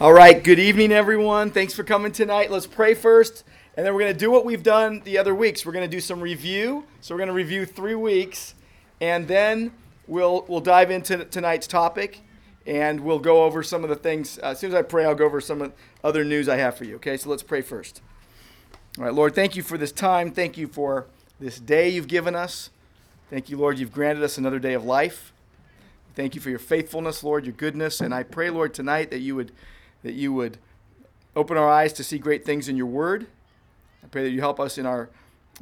All right, good evening, everyone. Thanks for coming tonight. Let's pray first, and then we're going to do what we've done the other weeks. We're going to do some review. So we're going to review three weeks, and then we'll we'll dive into tonight's topic, and we'll go over some of the things. Uh, as soon as I pray, I'll go over some other news I have for you. Okay, so let's pray first. All right, Lord, thank you for this time. Thank you for this day you've given us. Thank you, Lord, you've granted us another day of life. Thank you for your faithfulness, Lord, your goodness, and I pray, Lord, tonight that you would that you would open our eyes to see great things in your word. I pray that you help us in our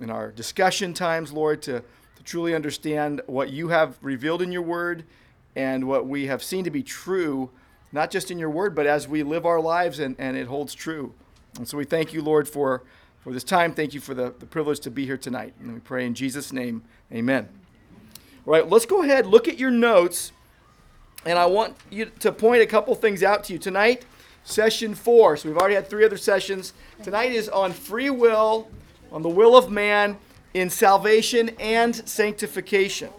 in our discussion times, Lord, to, to truly understand what you have revealed in your word and what we have seen to be true, not just in your word, but as we live our lives and, and it holds true. And so we thank you, Lord, for, for this time. Thank you for the, the privilege to be here tonight. And we pray in Jesus' name, amen. All right, let's go ahead, look at your notes, and I want you to point a couple things out to you. Tonight, session four. So we've already had three other sessions. Tonight is on free will, on the will of man in salvation and sanctification.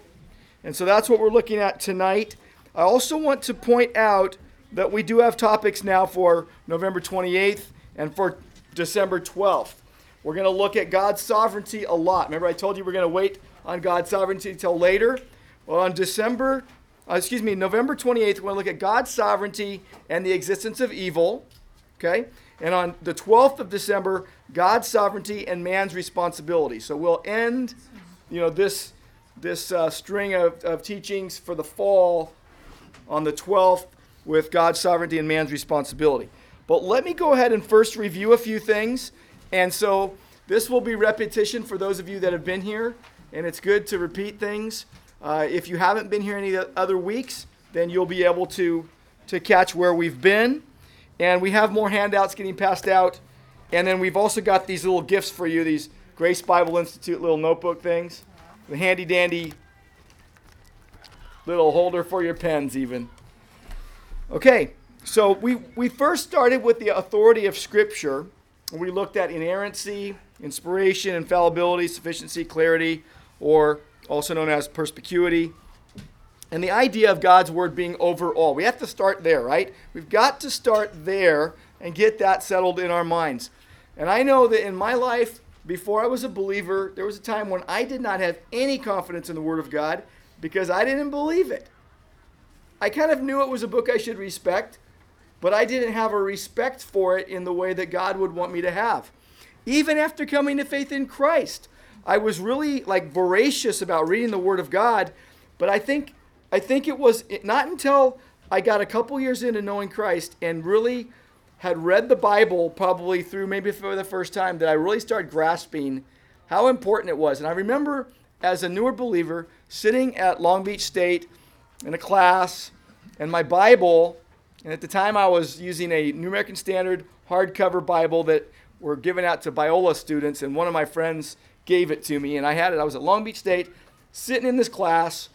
And so that's what we're looking at tonight. I also want to point out that we do have topics now for November 28th and for December 12th. We're going to look at God's sovereignty a lot. Remember, I told you we're going to wait on God's sovereignty until later? Well, on December uh, excuse me, November 28th, we're going to look at God's sovereignty and the existence of evil. Okay? And on the 12th of December, God's sovereignty and man's responsibility. So we'll end, you know, this this uh, string of, of teachings for the fall on the 12th with God's sovereignty and man's responsibility. But let me go ahead and first review a few things. And so this will be repetition for those of you that have been here, and it's good to repeat things. Uh, if you haven't been here any other weeks, then you'll be able to, to catch where we've been. And we have more handouts getting passed out. And then we've also got these little gifts for you, these Grace Bible Institute little notebook things. The handy dandy little holder for your pens, even. Okay, so we, we first started with the authority of Scripture. We looked at inerrancy, inspiration, infallibility, sufficiency, clarity, or also known as perspicuity. And the idea of God's word being over all. We have to start there, right? We've got to start there and get that settled in our minds. And I know that in my life, before I was a believer, there was a time when I did not have any confidence in the Word of God because I didn't believe it. I kind of knew it was a book I should respect, but I didn't have a respect for it in the way that God would want me to have. Even after coming to faith in Christ, I was really like voracious about reading the Word of God, but I think I think it was not until I got a couple years into knowing Christ and really had read the Bible probably through maybe for the first time that I really started grasping how important it was. And I remember as a newer believer sitting at Long Beach State in a class and my Bible, and at the time I was using a New American Standard hardcover Bible that were given out to Biola students, and one of my friends gave it to me, and I had it. I was at Long Beach State, sitting in this class,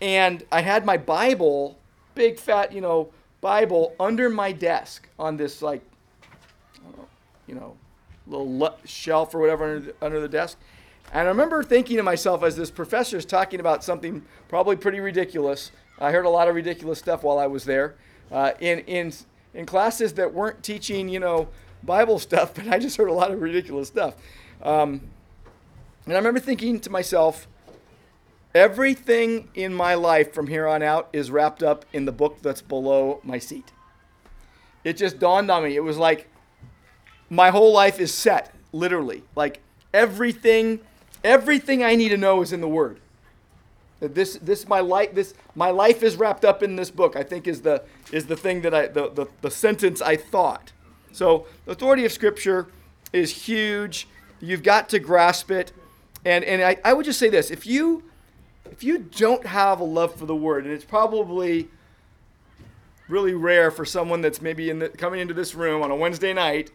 and I had my Bible, big fat, you know, Bible under my desk on this like, you know, little shelf or whatever under the, under the desk. And I remember thinking to myself as this professor is talking about something probably pretty ridiculous. I heard a lot of ridiculous stuff while I was there uh, in in in classes that weren't teaching, you know, Bible stuff, but I just heard a lot of ridiculous stuff. Um, and I remember thinking to myself, everything in my life from here on out is wrapped up in the book that's below my seat. It just dawned on me. It was like my whole life is set, literally. Like everything, everything I need to know is in the Word. This, this my life, this my life is wrapped up in this book. I think is the is the thing that I the, the, the sentence I thought. So the authority of Scripture is huge. You've got to grasp it. And, and I, I would just say this if you, if you don't have a love for the word, and it's probably really rare for someone that's maybe in the, coming into this room on a Wednesday night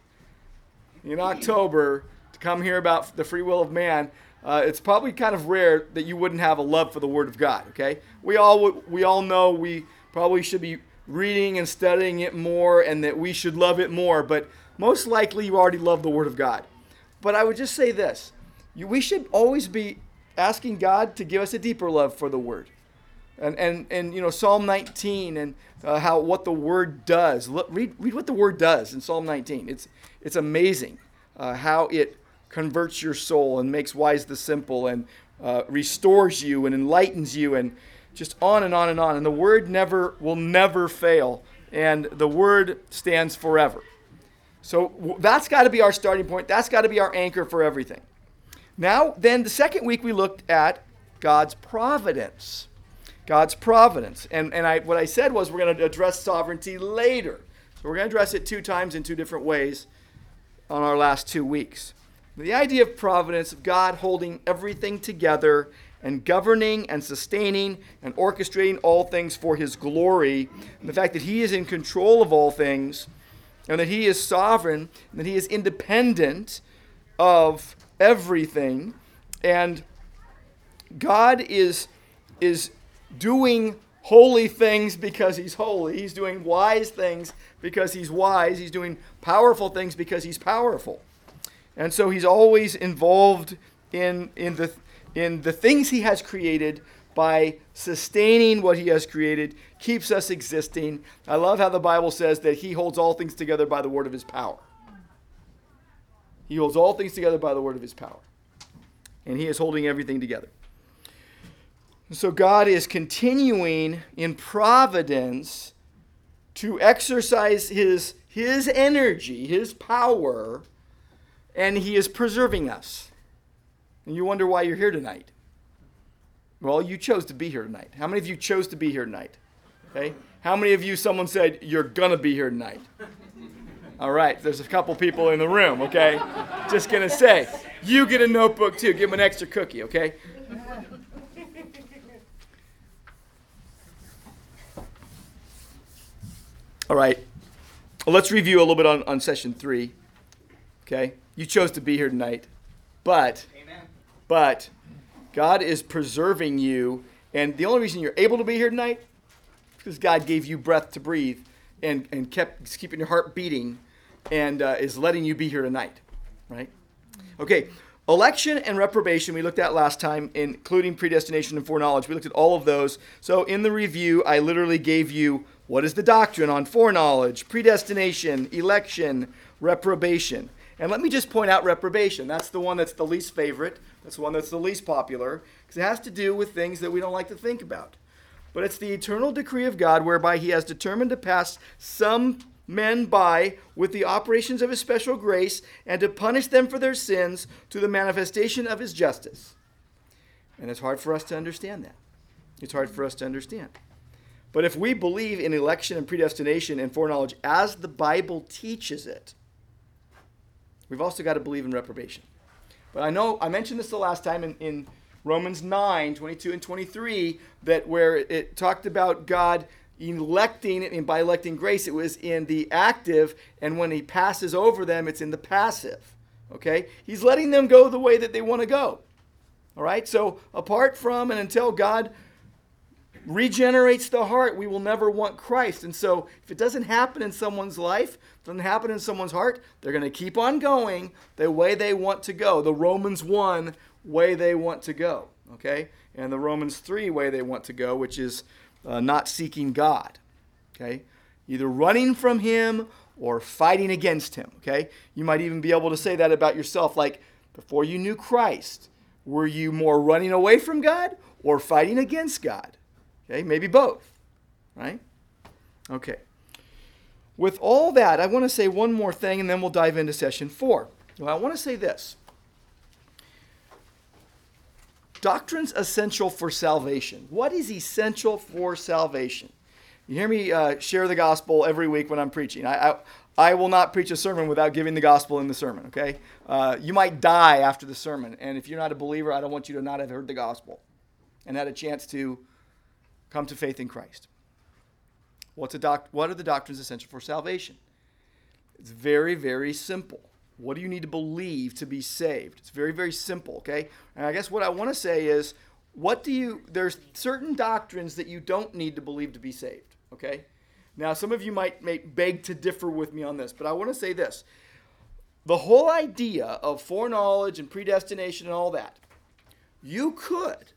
in October to come here about the free will of man, uh, it's probably kind of rare that you wouldn't have a love for the Word of God. Okay, we all we all know we probably should be reading and studying it more, and that we should love it more. But most likely, you already love the Word of God. But I would just say this: we should always be asking God to give us a deeper love for the Word. And, and, and you know, Psalm 19 and uh, how what the word does. Look, read, read what the word does in Psalm 19. It's, it's amazing uh, how it converts your soul and makes wise the simple and uh, restores you and enlightens you and just on and on and on. And the word never will never fail. And the word stands forever. So that's got to be our starting point. That's got to be our anchor for everything. Now, then, the second week we looked at God's providence. God's providence. And, and I, what I said was we're going to address sovereignty later. So we're going to address it two times in two different ways on our last two weeks. The idea of providence, of God holding everything together and governing and sustaining and orchestrating all things for his glory, and the fact that he is in control of all things, and that he is sovereign, and that he is independent of everything, and God is, is doing holy things because he's holy. He's doing wise things because he's wise. He's doing powerful things because he's powerful. And so he's always involved in, in, the, in the things he has created by sustaining what he has created, keeps us existing. I love how the Bible says that he holds all things together by the word of his power. He holds all things together by the word of his power. And he is holding everything together. So God is continuing in providence to exercise his, his energy, his power, and he is preserving us. And you wonder why you're here tonight. Well, you chose to be here tonight. How many of you chose to be here tonight? Okay? How many of you someone said you're going to be here tonight? All right, there's a couple people in the room, okay? Just to say, you get a notebook too. Give them an extra cookie, okay? All right. Well, let's review a little bit on, on session three. Okay? You chose to be here tonight. But, Amen. but, God is preserving you. And the only reason you're able to be here tonight is because God gave you breath to breathe and, and kept keeping your heart beating and uh, is letting you be here tonight. Right? Okay. Election and reprobation we looked at last time, including predestination and foreknowledge. We looked at all of those. So in the review, I literally gave you what is the doctrine on foreknowledge, predestination, election, reprobation. And let me just point out reprobation. That's the one that's the least favorite. That's the one that's the least popular because it has to do with things that we don't like to think about. But it's the eternal decree of God whereby he has determined to pass some men by with the operations of his special grace and to punish them for their sins to the manifestation of his justice. And it's hard for us to understand that. It's hard for us to understand. But if we believe in election and predestination and foreknowledge as the Bible teaches it, we've also got to believe in reprobation. But I know I mentioned this the last time in, in Romans 9, 22 and 23, that where it talked about God electing, and by electing grace, it was in the active, and when he passes over them, it's in the passive. Okay? He's letting them go the way that they want to go. All right? So apart from and until God regenerates the heart, we will never want Christ. And so, if it doesn't happen in someone's life, doesn't happen in someone's heart, they're going to keep on going the way they want to go. The Romans 1 way they want to go, okay? And the Romans 3 way they want to go, which is uh, not seeking God, okay? Either running from Him or fighting against Him, okay? You might even be able to say that about yourself, like before you knew Christ, were you more running away from God or fighting against God? Okay, maybe both, right? Okay. With all that, I want to say one more thing and then we'll dive into session four. Well, I want to say this Doctrine's essential for salvation. What is essential for salvation? You hear me uh, share the gospel every week when I'm preaching. I, I, I, will not preach a sermon without giving the gospel in the sermon, okay? Uh, you might die after the sermon, and if you're not a believer, I don't want you to not have heard the gospel and had a chance to come to faith in Christ. What's a doc- what are the doctrines essential for salvation? It's very, very simple. What do you need to believe to be saved? It's very, very simple, okay? And I guess what I want to say is, what do you, there's certain doctrines that you don't need to believe to be saved, okay? Now, some of you might, might beg to differ with me on this, but I want to say this. The whole idea of foreknowledge and predestination and all that, you could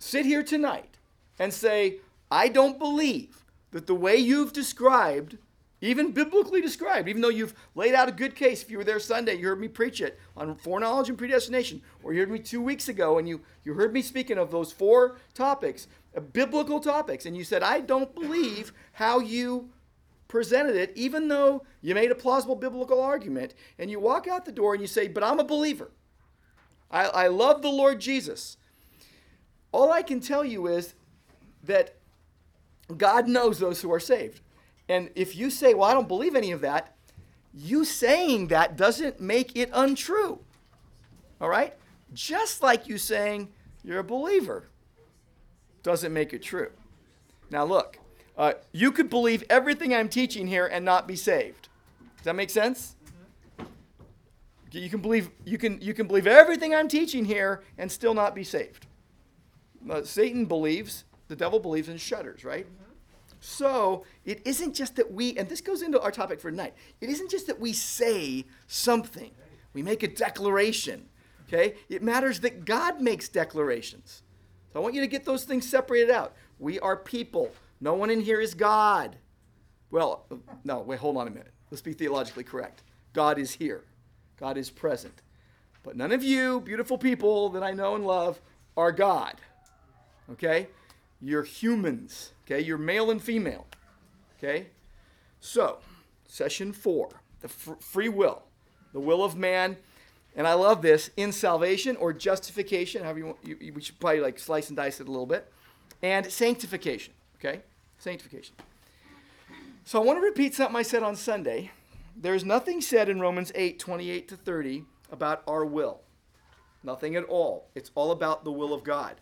sit here tonight and say, I don't believe that the way you've described, even biblically described, even though you've laid out a good case, if you were there Sunday, you heard me preach it on foreknowledge and predestination, or you heard me two weeks ago and you, you heard me speaking of those four topics, uh, biblical topics, and you said, I don't believe how you presented it, even though you made a plausible biblical argument, and you walk out the door and you say, But I'm a believer. I, I love the Lord Jesus. All I can tell you is that God knows those who are saved. And if you say, Well, I don't believe any of that, you saying that doesn't make it untrue. All right? Just like you saying you're a believer doesn't make it true. Now, look, uh, you could believe everything I'm teaching here and not be saved. Does that make sense? You can believe you can you can believe everything I'm teaching here and still not be saved. Uh, Satan believes, the devil believes and shudders, right? So it isn't just that we, and this goes into our topic for tonight. It isn't just that we say something, we make a declaration. Okay? It matters that God makes declarations. So I want you to get those things separated out. We are people. No one in here is God. Well, no, wait, hold on a minute. Let's be theologically correct. God is here, God is present. But none of you, beautiful people that I know and love, are God. Okay? You're humans. Okay? You're male and female. Okay? So, session four the fr- free will, the will of man. And I love this in salvation or justification, however you want, you, you, we should probably like slice and dice it a little bit, and sanctification. Okay? Sanctification. So I want to repeat something I said on Sunday. There's nothing said in Romans 8 28 to 30 about our will. Nothing at all. It's all about the will of God.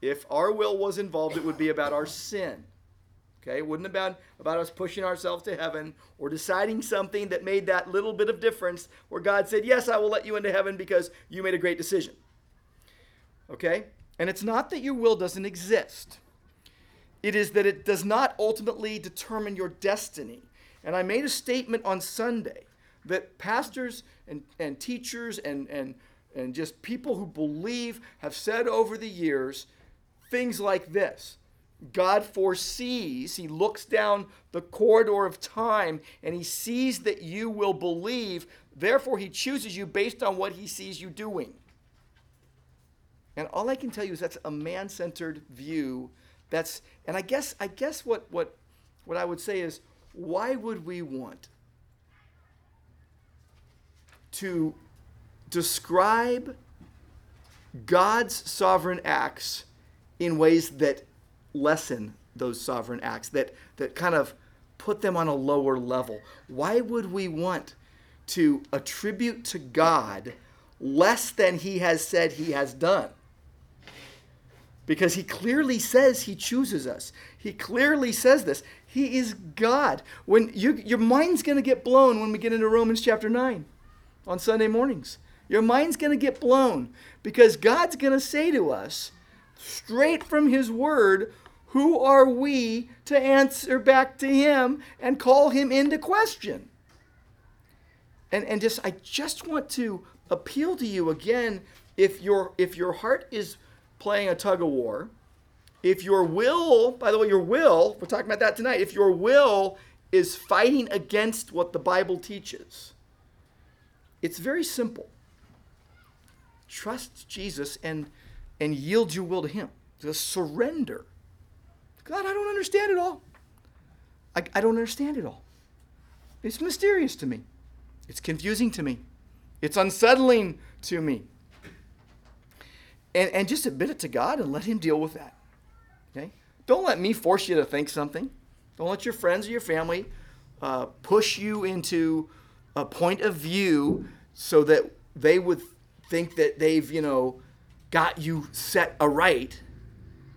If our will was involved, it would be about our sin. Okay, it wouldn't been about us pushing ourselves to heaven or deciding something that made that little bit of difference where God said, Yes, I will let you into heaven because you made a great decision. Okay? And it's not that your will doesn't exist, it is that it does not ultimately determine your destiny. And I made a statement on Sunday that pastors and, and teachers and, and, and just people who believe have said over the years things like this God foresees, He looks down the corridor of time and He sees that you will believe. Therefore, He chooses you based on what He sees you doing. And all I can tell you is that's a man centered view. That's, and I guess, I guess what, what, what I would say is, why would we want to describe God's sovereign acts in ways that lessen those sovereign acts, that, that kind of put them on a lower level. Why would we want to attribute to God less than he has said he has done? Because he clearly says he chooses us. He clearly says this. He is God. When you, your mind's going to get blown when we get into Romans chapter 9 on Sunday mornings. Your mind's going to get blown because God's going to say to us, straight from His Word, who are we to answer back to Him and call Him into question? And, and just I just want to appeal to you again if your if your heart is playing a tug of war, if your will, by the way, your will, we're talking about that tonight, if your will is fighting against what the Bible teaches, it's very simple. Trust Jesus and, and yield your will to Him. Just surrender. God, I don't understand it all. I, I don't understand it all. It's mysterious to me. It's confusing to me. It's unsettling to me. And, and just admit it to God and let Him deal with that. Okay? Don't let me force you to think something. Don't let your friends or your family uh, push you into a point of view so that they would think that they've, you know, got you set aright.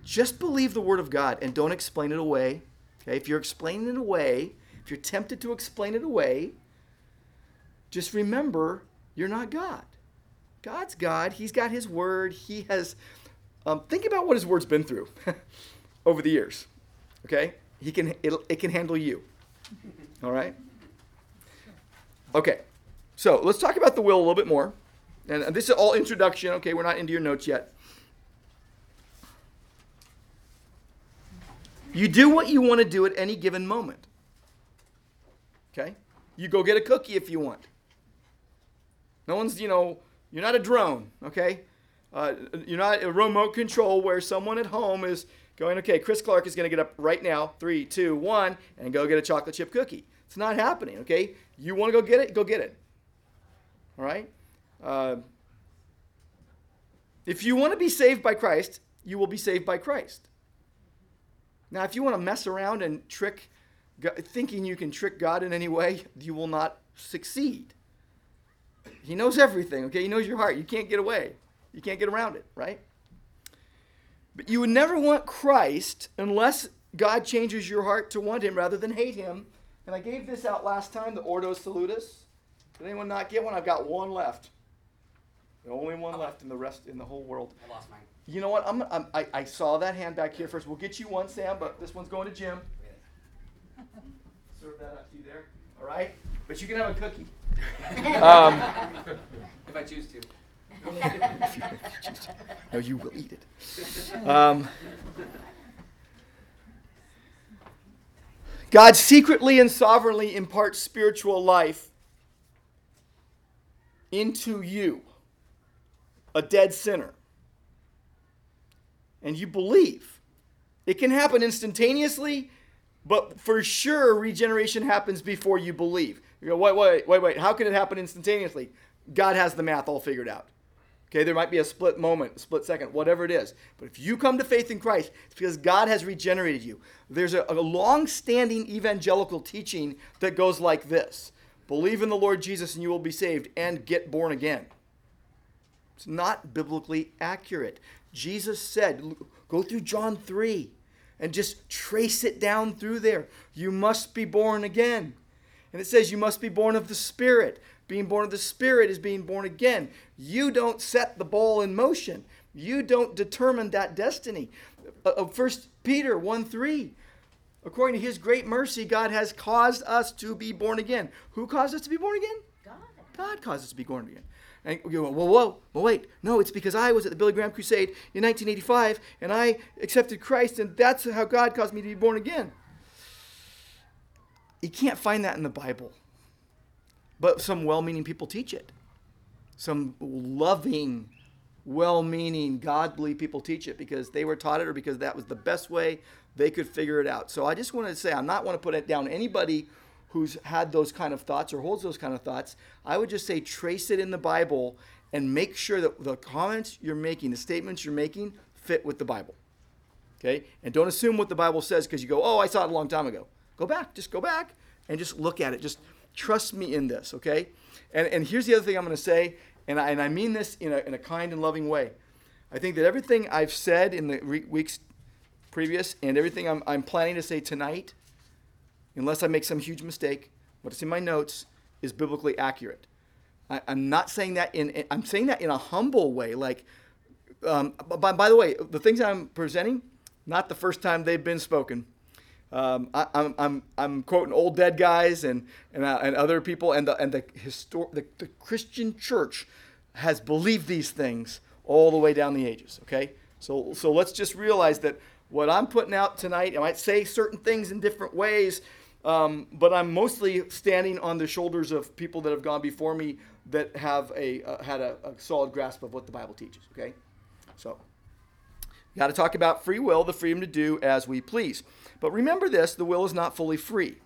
Just believe the Word of God and don't explain it away. Okay? If you're explaining it away, if you're tempted to explain it away, just remember you're not God. God's God. He's got His Word. He has. Um, think about what His Word's been through over the years. Okay? He can. It, it can handle you. All right. Okay. So let's talk about the will a little bit more. And this is all introduction. Okay, we're not into your notes yet. You do what you want to do at any given moment. Okay? You go get a cookie if you want. No one's, you know, you're not a drone, okay? Uh, you're not a remote control where someone at home is going, okay, Chris Clark is going to get up right now, three, two, one, and go get a chocolate chip cookie. It's not happening, okay? You want to go get it? Go get it. All right? Uh, if you want to be saved by Christ, you will be saved by Christ. Now, if you want to mess around and trick, God, thinking you can trick God in any way, you will not succeed. He knows everything, okay? He knows your heart. You can't get away. You can't get around it, right? But you would never want Christ unless God changes your heart to want him rather than hate him. And I gave this out last time, the Ordo Salutis. Did anyone not get one? I've got one left. The only one left in the rest in the whole world. I lost mine. You know what? I'm, I'm, I, I saw that hand back here first. We'll get you one, Sam, but this one's going to Jim. Serve that up to you there. All right? But you can have a cookie. um, if I choose to. no, you will eat it. Um, God secretly and sovereignly imparts spiritual life into you, a dead sinner. And you believe. It can happen instantaneously, but for sure, regeneration happens before you believe. You go, wait, wait, wait, wait. How can it happen instantaneously? God has the math all figured out. Okay, there might be a split moment, a split second, whatever it is. But if you come to faith in Christ, it's because God has regenerated you. There's a, a long standing evangelical teaching that goes like this Believe in the Lord Jesus and you will be saved, and get born again. It's not biblically accurate. Jesus said, go through John 3 and just trace it down through there. You must be born again. And it says you must be born of the Spirit. Being born of the Spirit is being born again. You don't set the ball in motion. You don't determine that destiny. Uh, 1 uh, Peter 1 3. According to his great mercy, God has caused us to be born again. Who caused us to be born again? God. God caused us to be born again. And you go, whoa, whoa, well, wait. No, it's because I was at the Billy Graham Crusade in 1985 and I accepted Christ, and that's how God caused me to be born again. You can't find that in the Bible. But some well meaning people teach it. Some loving, well meaning, godly people teach it because they were taught it or because that was the best way they could figure it out. So I just wanted to say, I'm not want to put it down anybody who's had those kind of thoughts or holds those kind of thoughts. I would just say trace it in the Bible and make sure that the comments you're making, the statements you're making, fit with the Bible. Okay? And don't assume what the Bible says because you go, oh, I saw it a long time ago. Go back, just go back and just look at it. Just Trust me in this, okay? And, and here's the other thing I'm going to say, and I, and I mean this in a, in a kind and loving way. I think that everything I've said in the re- weeks previous and everything I'm, I'm planning to say tonight, unless I make some huge mistake, what's in my notes is biblically accurate. I, am not saying that in, I'm saying that in a humble way. Like, um, by, by the way, the things I'm presenting, not the first time they've been spoken. Um, I, am I'm, I'm quoting old dead guys and, and, uh, and other people, and the, and the, histor- the, the Christian church has believed these things all the way down the ages, okay? So, so let's just realize that what I'm putting out tonight, I might say certain things in different ways, um, but I'm mostly standing on the shoulders of people that have gone before me that have a, uh, had a, a solid grasp of what the Bible teaches, okay? So, got to talk about free will, the freedom to do as we please. But remember this the will is not fully free.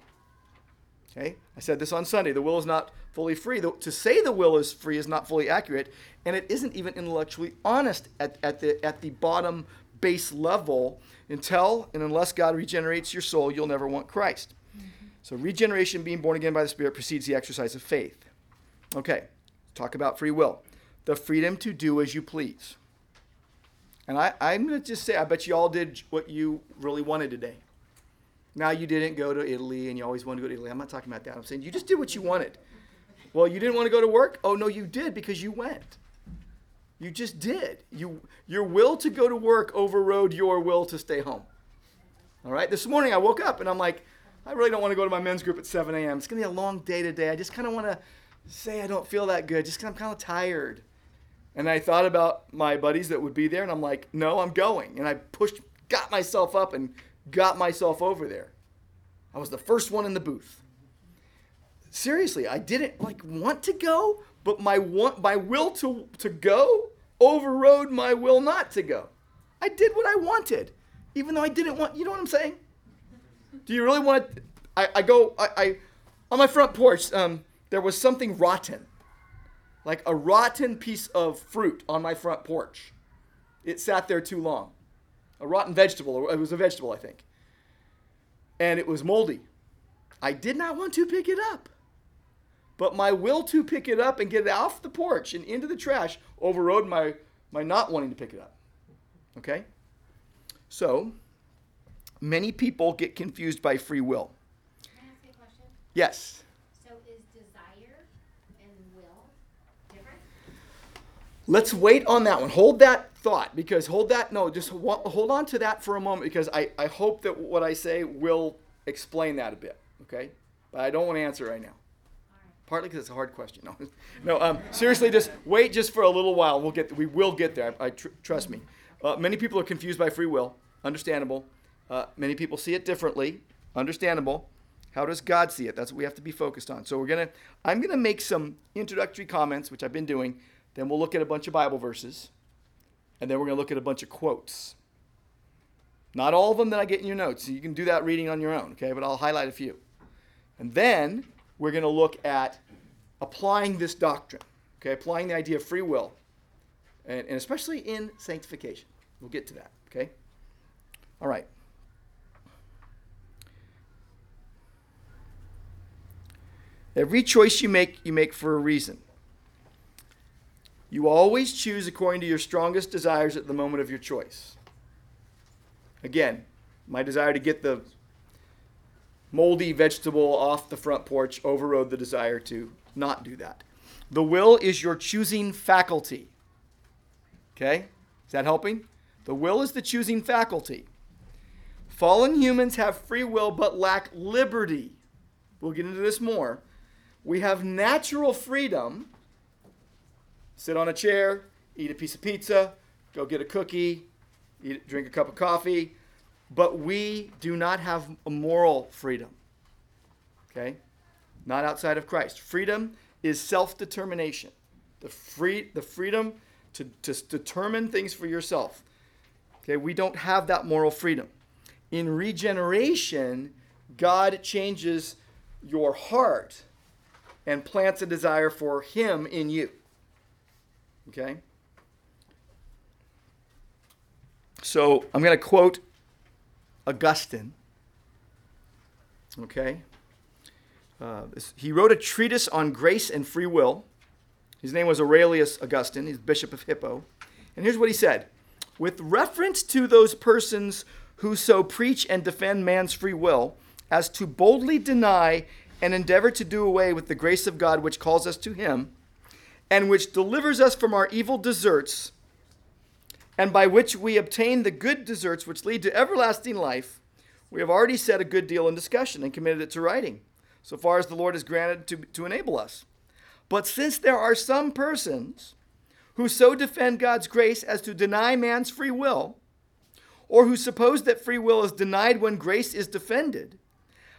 Okay? I said this on Sunday. The will is not fully free. The, to say the will is free is not fully accurate, and it isn't even intellectually honest at, at, the, at the bottom base level until and unless God regenerates your soul, you'll never want Christ. So, regeneration, being born again by the Spirit, precedes the exercise of faith. Okay, talk about free will. The freedom to do as you please. And I, I'm going to just say, I bet you all did what you really wanted today. Now you didn't go to Italy and you always wanted to go to Italy. I'm not talking about that. I'm saying you just did what you wanted. Well, you didn't want to go to work? Oh no, you did because you went. You just did. You your will to go to work overrode your will to stay home. All right. This morning I woke up and I'm like, I really don't want to go to my men's group at 7 a.m. It's gonna be a long day today. I just kind of want to say I don't feel that good. Just because I'm kind of tired. And I thought about my buddies that would be there, and I'm like, no, I'm going. And I pushed, got myself up, and got myself over there. I was the first one in the booth. Seriously, I didn't like want to go, but my want, my will to to go overrode my will not to go. I did what I wanted, even though I didn't want. You know what I'm saying? Do you really want? I, I go. I, I on my front porch. Um, there was something rotten, like a rotten piece of fruit on my front porch. It sat there too long. A rotten vegetable. It was a vegetable, I think. And it was moldy. I did not want to pick it up. But my will to pick it up and get it off the porch and into the trash overrode my, my not wanting to pick it up. Okay? So, many people get confused by free will. Can I ask you a question? Yes. So is desire and will different? Let's wait on that one. Hold that thought because hold that. No, just hold on to that for a moment because I, I hope that what I say will explain that a bit. Okay? But I don't want to answer right now. Partly because it's a hard question. No, no. Um, seriously, just wait just for a little while. We'll get. We will get there. I, I tr- trust me. Uh, many people are confused by free will. Understandable. Uh, many people see it differently. Understandable. How does God see it? That's what we have to be focused on. So we're gonna. I'm gonna make some introductory comments, which I've been doing. Then we'll look at a bunch of Bible verses, and then we're gonna look at a bunch of quotes. Not all of them that I get in your notes. You can do that reading on your own, okay? But I'll highlight a few. And then we're to look at applying this doctrine, okay? Applying the idea of free will, and, and especially in sanctification. We'll get to that, okay? All right. Every choice you make, you make for a reason. You always choose according to your strongest desires at the moment of your choice. Again, my desire to get the moldy vegetable off the front porch overrode the desire to not do that. The will is your choosing faculty. Okay? Is that helping? The will is the choosing faculty. Fallen humans have free will but lack liberty. We'll get into this more. We have natural freedom. Sit on a chair, eat a piece of pizza, go get a cookie, eat, drink a cup of coffee, but we do not have a moral freedom. Okay? Not outside of Christ. Freedom is self determination. The, free, the freedom to, to determine things for yourself. Okay? We don't have that moral freedom. In regeneration, God changes your heart and plants a desire for Him in you. Okay? So I'm going to quote Augustine. Okay? Uh, he wrote a treatise on grace and free will. His name was Aurelius Augustine. He's Bishop of Hippo. And here's what he said With reference to those persons who so preach and defend man's free will as to boldly deny and endeavor to do away with the grace of God which calls us to him and which delivers us from our evil deserts and by which we obtain the good deserts which lead to everlasting life, we have already said a good deal in discussion and committed it to writing, so far as the Lord has granted to, to enable us. But since there are some persons who so defend God's grace as to deny man's free will, or who suppose that free will is denied when grace is defended,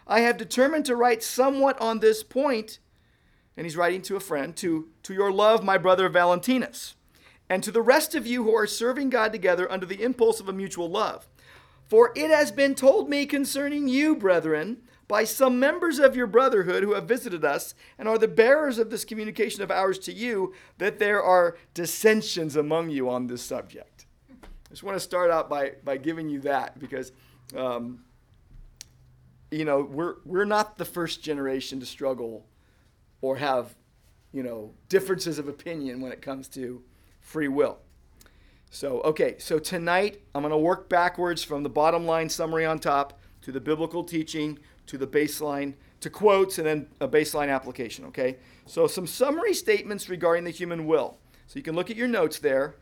I have determined to write somewhat on this point, and he's writing to a friend, to, to your love, my brother Valentinus and to the rest of you who are serving God together under the impulse of a mutual love. For it has been told me concerning you, brethren, by some members of your brotherhood who have visited us and are the bearers of this communication of ours to you, that there are dissensions among you on this subject. I just want to start out by, by giving you that because, um, you know, we're, we're not the first generation to struggle or have, you know, differences of opinion when it comes to free will. So, okay, so tonight I'm going to work backwards from the bottom line summary on top to the biblical teaching to the baseline to quotes and then a baseline application, okay? So, some summary statements regarding the human will. So, you can look at your notes there.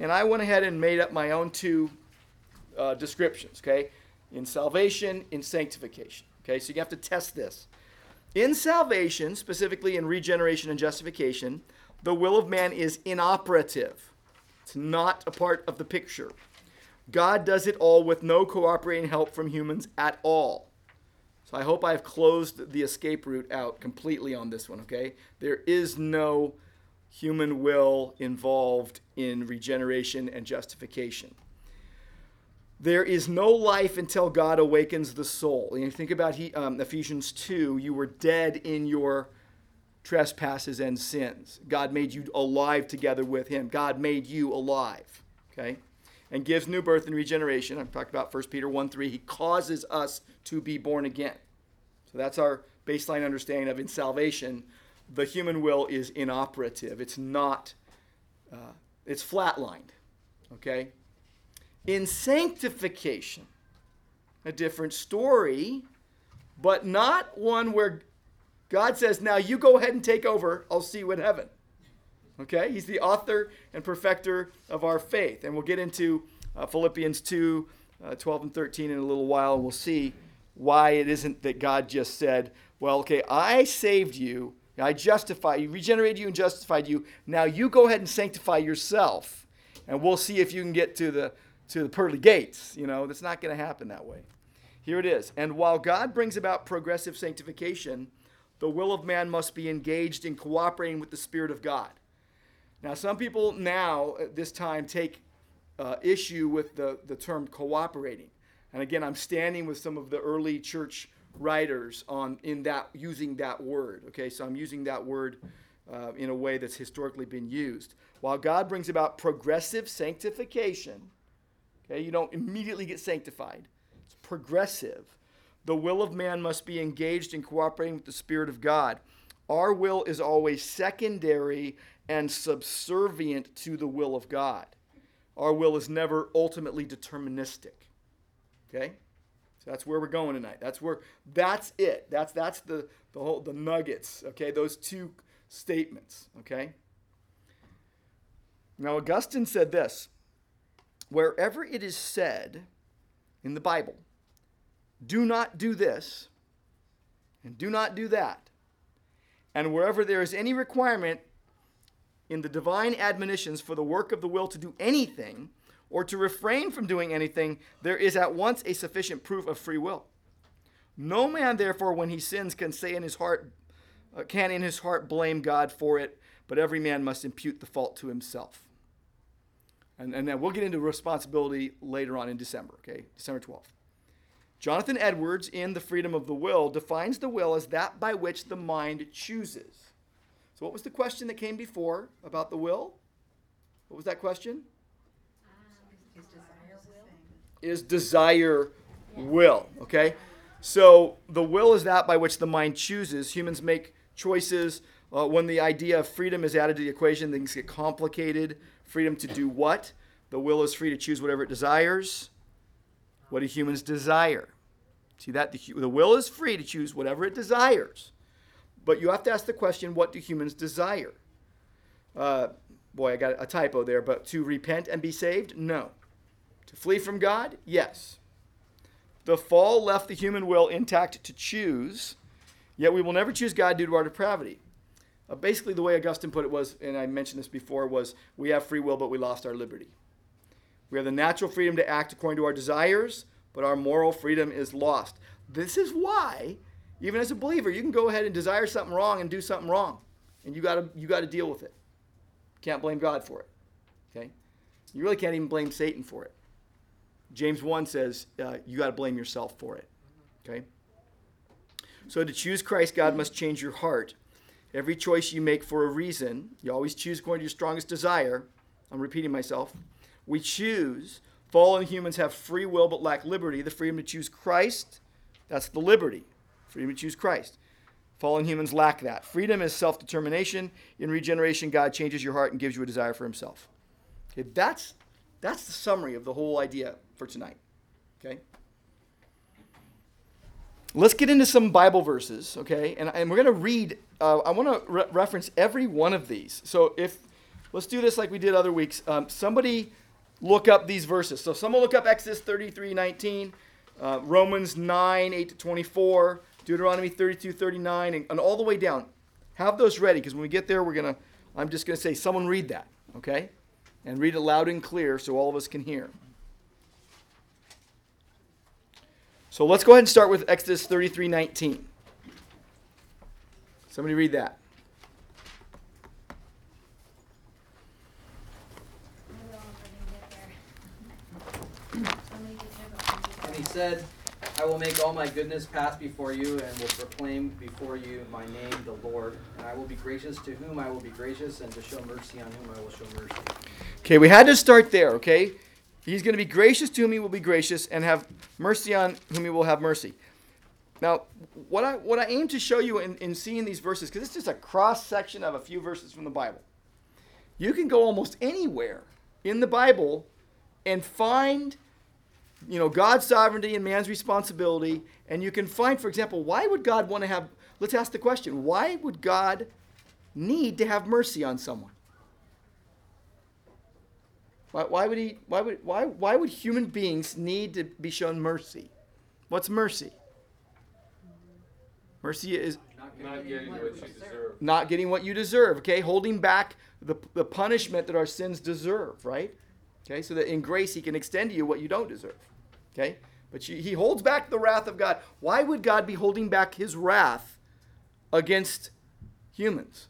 And I went ahead and made up my own two uh, descriptions, okay? In salvation, in sanctification, okay? So, you have to test this. In salvation, specifically in regeneration and justification, the will of man is inoperative. It's not a part of the picture. God does it all with no cooperating help from humans at all. So I hope I've closed the escape route out completely on this one, okay? There is no human will involved in regeneration and justification. There is no life until God awakens the soul. And you think about he, um, Ephesians 2, you were dead in your trespasses and sins. God made you alive together with Him. God made you alive, okay? And gives new birth and regeneration. I've talked about 1 Peter 1 3. He causes us to be born again. So that's our baseline understanding of in salvation, the human will is inoperative. It's not, uh, it's flatlined, okay? In sanctification, a different story, but not one where God says, Now you go ahead and take over. I'll see you in heaven. Okay? He's the author and perfecter of our faith. And we'll get into uh, Philippians 2 uh, 12 and 13 in a little while, and we'll see why it isn't that God just said, Well, okay, I saved you, I justified you, regenerated you, and justified you. Now you go ahead and sanctify yourself, and we'll see if you can get to the to the pearly gates. You know, that's not going to happen that way. Here it is. And while God brings about progressive sanctification, the will of man must be engaged in cooperating with the Spirit of God. Now, some people now at this time take uh, issue with the, the term cooperating. And again, I'm standing with some of the early church writers on in that using that word. Okay, so I'm using that word uh, in a way that's historically been used. While God brings about progressive sanctification, okay, you don't immediately get sanctified. It's progressive. The will of man must be engaged in cooperating with the Spirit of God. Our will is always secondary and subservient to the will of God. Our will is never ultimately deterministic. Okay? So that's where we're going tonight. That's where that's it. That's that's the the whole the nuggets, okay? Those two statements, okay? Now Augustine said this, wherever it is said in the Bible, do not do this and do not do that. And wherever there is any requirement in the divine admonitions for the work of the will to do anything or to refrain from doing anything, there is at once a sufficient proof of free will. No man, therefore, when he sins, can say in his heart, uh, can in his heart blame God for it, but every man must impute the fault to himself. And, and then we'll get into responsibility later on in December, okay? December 12th. Jonathan Edwards, in The Freedom of the Will, defines the will as that by which the mind chooses. So, what was the question that came before about the will? What was that question? Is desire will, okay? So, the will is that by which the mind chooses. Humans make choices. Uh, when the idea of freedom is added to the equation, things get complicated. Freedom to do what? The will is free to choose whatever it desires. What do humans desire? See that? The, the will is free to choose whatever it desires. But you have to ask the question what do humans desire? Uh, boy, I got a typo there, but to repent and be saved? No. To flee from God? Yes. The fall left the human will intact to choose, yet we will never choose God due to our depravity. Uh, basically, the way Augustine put it was, and I mentioned this before, was we have free will, but we lost our liberty. We have the natural freedom to act according to our desires, but our moral freedom is lost. This is why, even as a believer, you can go ahead and desire something wrong and do something wrong, and you got to you got to deal with it. Can't blame God for it. Okay, you really can't even blame Satan for it. James one says uh, you got to blame yourself for it. Okay. So to choose Christ, God must change your heart. Every choice you make for a reason, you always choose according to your strongest desire. I'm repeating myself. We choose. Fallen humans have free will but lack liberty. The freedom to choose Christ, that's the liberty. Freedom to choose Christ. Fallen humans lack that. Freedom is self determination. In regeneration, God changes your heart and gives you a desire for Himself. Okay, that's, that's the summary of the whole idea for tonight. Okay? Let's get into some Bible verses, okay? And, and we're going to read, uh, I want to re- reference every one of these. So if, let's do this like we did other weeks. Um, somebody look up these verses. So someone look up Exodus 33 19, uh, Romans 9 8 to 24, Deuteronomy 32 39, and, and all the way down. Have those ready because when we get there, we're going to, I'm just going to say, someone read that, okay? And read it loud and clear so all of us can hear. So let's go ahead and start with Exodus 33 19. Somebody read that. I will if I can get there. Somebody get there before me. And he said, I will make all my goodness pass before you and will proclaim before you my name, the Lord. And I will be gracious to whom I will be gracious, and to show mercy on whom I will show mercy. Okay, we had to start there, okay? He's going to be gracious to whom he will be gracious and have mercy on whom he will have mercy. Now, what I, what I aim to show you in, in seeing these verses, because it's just a cross section of a few verses from the Bible, you can go almost anywhere in the Bible and find, you know, God's sovereignty and man's responsibility. And you can find, for example, why would God want to have, let's ask the question, why would God need to have mercy on someone? Why, why would he? Why would why why would human beings need to be shown mercy? What's mercy? Mercy is Not getting what you deserve. not getting what you deserve. Okay, holding back the, the punishment that our sins deserve. Right? Okay, so that in grace he can extend to you what you don't deserve. Okay, but you, he holds back the wrath of God. Why would God be holding back His wrath against humans?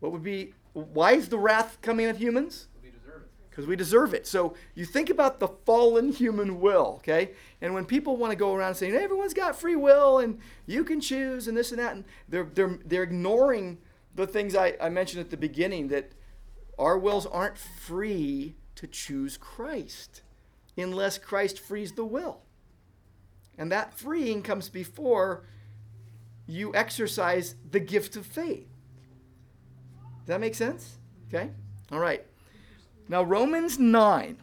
What would be? Why is the wrath coming at humans? Because we deserve it. So you think about the fallen human will, okay? And when people want to go around saying everyone's got free will and you can choose and this and that, and they're they're they're ignoring the things I, I mentioned at the beginning that our wills aren't free to choose Christ unless Christ frees the will. And that freeing comes before you exercise the gift of faith. Does that make sense? Okay? All right. Now, Romans 9.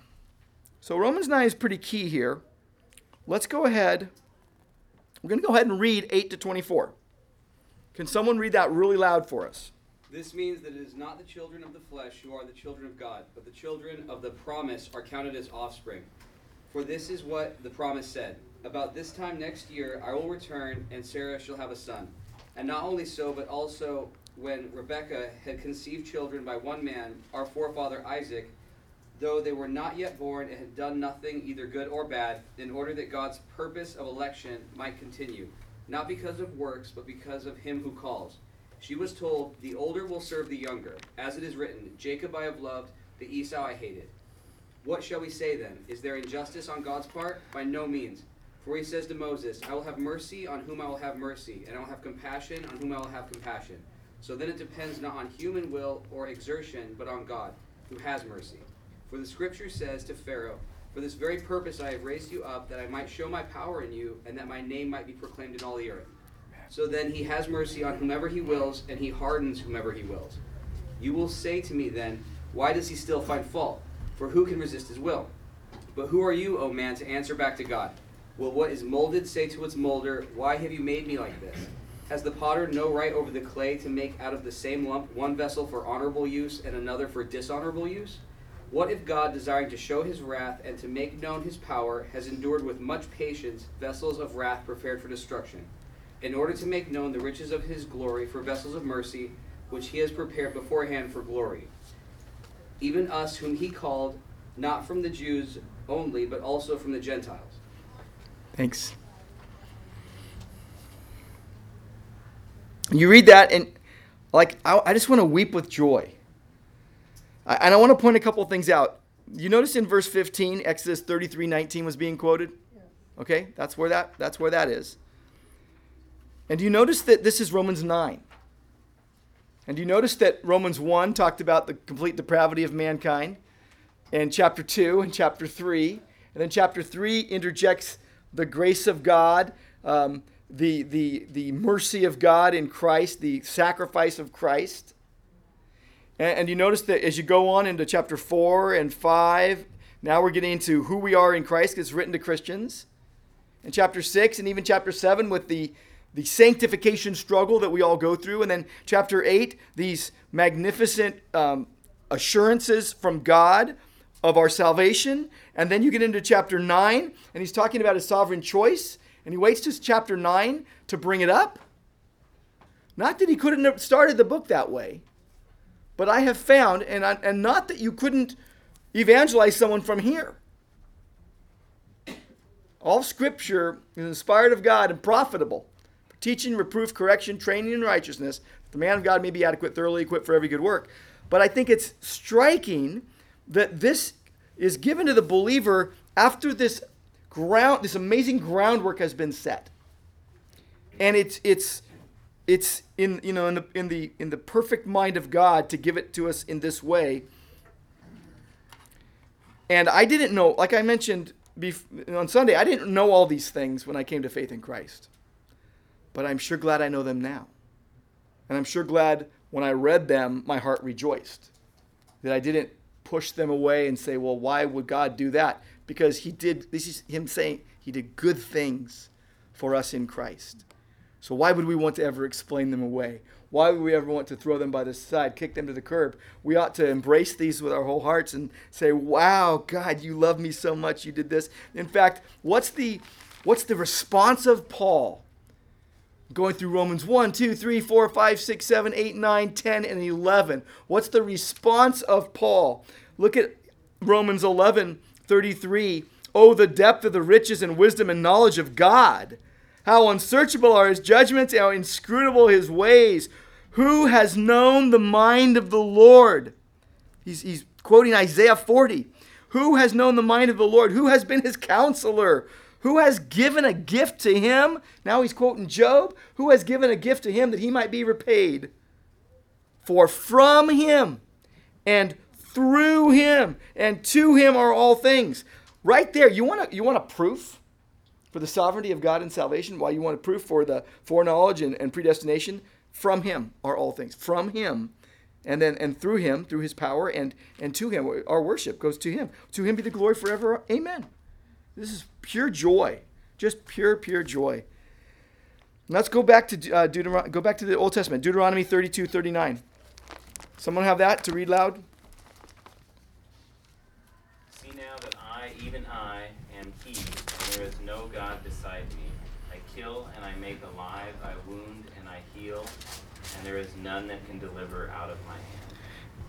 So, Romans 9 is pretty key here. Let's go ahead. We're going to go ahead and read 8 to 24. Can someone read that really loud for us? This means that it is not the children of the flesh who are the children of God, but the children of the promise are counted as offspring. For this is what the promise said About this time next year I will return, and Sarah shall have a son. And not only so, but also when Rebekah had conceived children by one man, our forefather Isaac, though they were not yet born and had done nothing either good or bad, in order that God's purpose of election might continue, not because of works, but because of him who calls. She was told, The older will serve the younger. As it is written, Jacob I have loved, the Esau I hated. What shall we say then? Is there injustice on God's part? By no means. For he says to Moses, I will have mercy on whom I will have mercy, and I will have compassion on whom I will have compassion. So then it depends not on human will or exertion, but on God, who has mercy. For the scripture says to Pharaoh, For this very purpose I have raised you up, that I might show my power in you, and that my name might be proclaimed in all the earth. So then he has mercy on whomever he wills, and he hardens whomever he wills. You will say to me then, Why does he still find fault? For who can resist his will? But who are you, O man, to answer back to God? Will what is molded say to its molder, Why have you made me like this? Has the potter no right over the clay to make out of the same lump one vessel for honorable use and another for dishonorable use? What if God, desiring to show his wrath and to make known his power, has endured with much patience vessels of wrath prepared for destruction, in order to make known the riches of his glory for vessels of mercy, which he has prepared beforehand for glory? Even us, whom he called, not from the Jews only, but also from the Gentiles. Thanks. You read that, and like, I, I just want to weep with joy. I, and I want to point a couple things out. You notice in verse 15, Exodus 33 19 was being quoted? Okay, that's where that, that's where that is. And do you notice that this is Romans 9? And do you notice that Romans 1 talked about the complete depravity of mankind? And chapter 2 and chapter 3. And then chapter 3 interjects the grace of God, um, the, the, the mercy of God in Christ, the sacrifice of Christ. And, and you notice that as you go on into chapter 4 and 5, now we're getting into who we are in Christ it's written to Christians. In chapter 6 and even chapter 7 with the, the sanctification struggle that we all go through. And then chapter 8, these magnificent um, assurances from God of our salvation. And then you get into chapter 9, and he's talking about his sovereign choice. And he waits to chapter 9 to bring it up. Not that he couldn't have started the book that way, but I have found, and, I, and not that you couldn't evangelize someone from here. All scripture is inspired of God and profitable for teaching, reproof, correction, training in righteousness. The man of God may be adequate, thoroughly equipped for every good work. But I think it's striking that this is given to the believer after this ground, this amazing groundwork has been set. And it's it's it's in you know in the in the in the perfect mind of God to give it to us in this way. And I didn't know, like I mentioned bef- on Sunday, I didn't know all these things when I came to faith in Christ. But I'm sure glad I know them now. And I'm sure glad when I read them, my heart rejoiced. That I didn't push them away and say, well, why would God do that? Because He did, this is Him saying He did good things for us in Christ. So why would we want to ever explain them away? Why would we ever want to throw them by the side, kick them to the curb? We ought to embrace these with our whole hearts and say, "Wow, God, you love me so much. You did this." In fact, what's the what's the response of Paul going through Romans 1, 2, 3, 4, 5, 6, 7, 8, 9, 10, and 11? What's the response of Paul? Look at Romans 11, 33. Oh, the depth of the riches and wisdom and knowledge of God! How unsearchable are his judgments, how inscrutable his ways. Who has known the mind of the Lord? He's, he's quoting Isaiah 40. Who has known the mind of the Lord? Who has been his counselor? Who has given a gift to him? Now he's quoting Job. Who has given a gift to him that he might be repaid? For from him and through him and to him are all things. Right there, you want to you want a proof for the sovereignty of God and salvation? Why you want a proof for the foreknowledge and, and predestination? From him are all things. From him. And then and through him, through his power, and and to him, our worship goes to him. To him be the glory forever. Amen. This is pure joy, just pure, pure joy. Let's go back to uh, Deuteron- go back to the Old Testament, Deuteronomy 32, 39. Someone have that to read loud? See now that I, even I, am He, and there is no God beside me. I kill and I make alive, I wound and I heal, and there is none that can deliver out of my hand.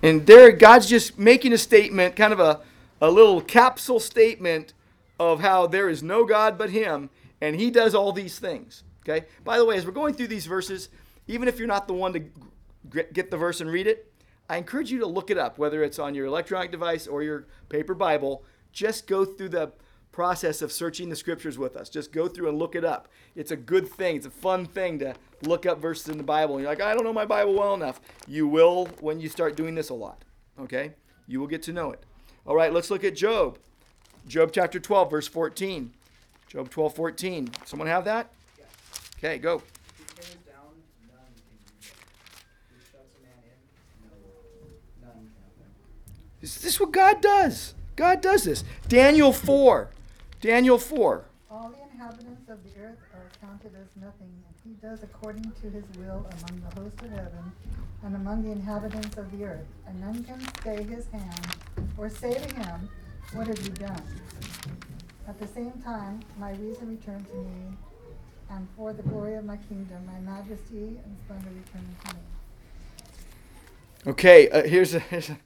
And there, God's just making a statement, kind of a, a little capsule statement of how there is no God but Him, and He does all these things. Okay? By the way, as we're going through these verses, even if you're not the one to get the verse and read it, I encourage you to look it up, whether it's on your electronic device or your paper Bible. Just go through the process of searching the scriptures with us. Just go through and look it up. It's a good thing. It's a fun thing to look up verses in the Bible. And you're like, I don't know my Bible well enough. You will when you start doing this a lot. Okay? You will get to know it. All right, let's look at Job. Job chapter 12, verse 14. Job 12, 14. Someone have that? Okay, go. He tears down, none can be He shuts a man in, no, none can open. Is this what God does? God does this. Daniel 4. Daniel 4. All the inhabitants of the earth are counted as nothing, and he does according to his will among the host of heaven and among the inhabitants of the earth. And none can stay his hand or say to him, What have you done? At the same time, my reason returned to me, and for the glory of my kingdom, my majesty and splendor returned to me. Okay, uh, here's, a, here's a,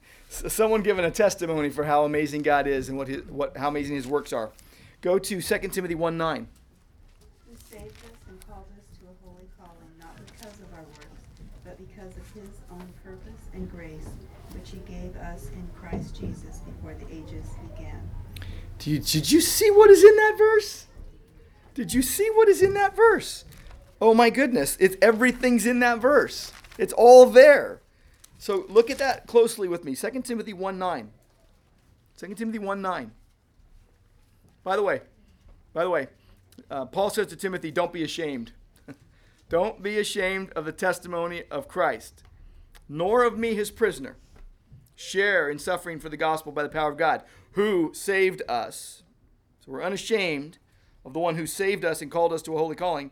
someone giving a testimony for how amazing God is and what, his, what how amazing his works are. Go to 2 Timothy 1 9. who saved us and called us to a holy calling, not because of our works, but because of his own purpose and grace, which he gave us in Christ Jesus before the ages began. Did you, did you see what is in that verse? Did you see what is in that verse? Oh my goodness, it's everything's in that verse. It's all there. So look at that closely with me. 2 Timothy 1 9. 2 Timothy 1 9. By the way, by the way, uh, Paul says to Timothy, don't be ashamed. don't be ashamed of the testimony of Christ, nor of me, his prisoner. Share in suffering for the gospel by the power of God, who saved us. So we're unashamed of the one who saved us and called us to a holy calling.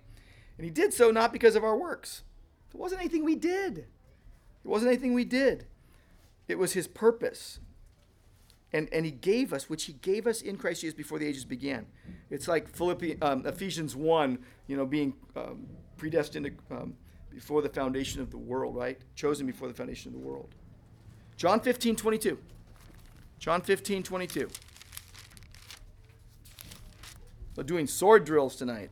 And he did so not because of our works. It wasn't anything we did. It wasn't anything we did. It was his purpose. And, and he gave us, which he gave us in Christ Jesus before the ages began. It's like Philippi, um, Ephesians 1, you know, being um, predestined um, before the foundation of the world, right? Chosen before the foundation of the world. John 15, 22. John 15, 22. They're doing sword drills tonight.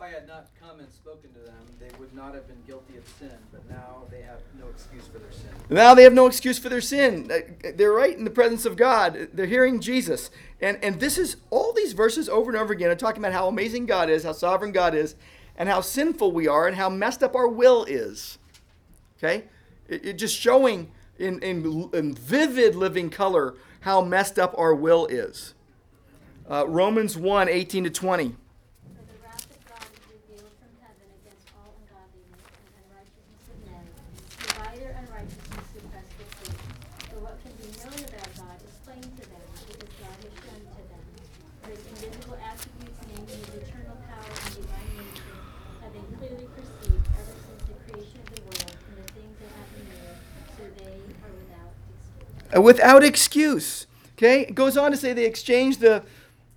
If I had not come and spoken to them, they would not have been guilty of sin, but now they have no excuse for their sin. Now they have no excuse for their sin. Uh, They're right in the presence of God. They're hearing Jesus. And, and this is all these verses over and over again are talking about how amazing God is, how sovereign God is, and how sinful we are, and how messed up our will is. Okay? It, it just showing in, in, in vivid living color how messed up our will is. Uh, Romans 1 18 to 20. For the wrath of God is revealed from heaven against all ungodliness and unrighteousness of men, who by their unrighteousness suppress the truth. For what can be known about God is plain to them, because God has shown to them. For his invisible attributes, namely his eternal power and divine nature, have been clearly perceived ever since the creation of the world and the things that have been made, so they are without excuse. Uh, without excuse. Okay? It goes on to say they exchanged the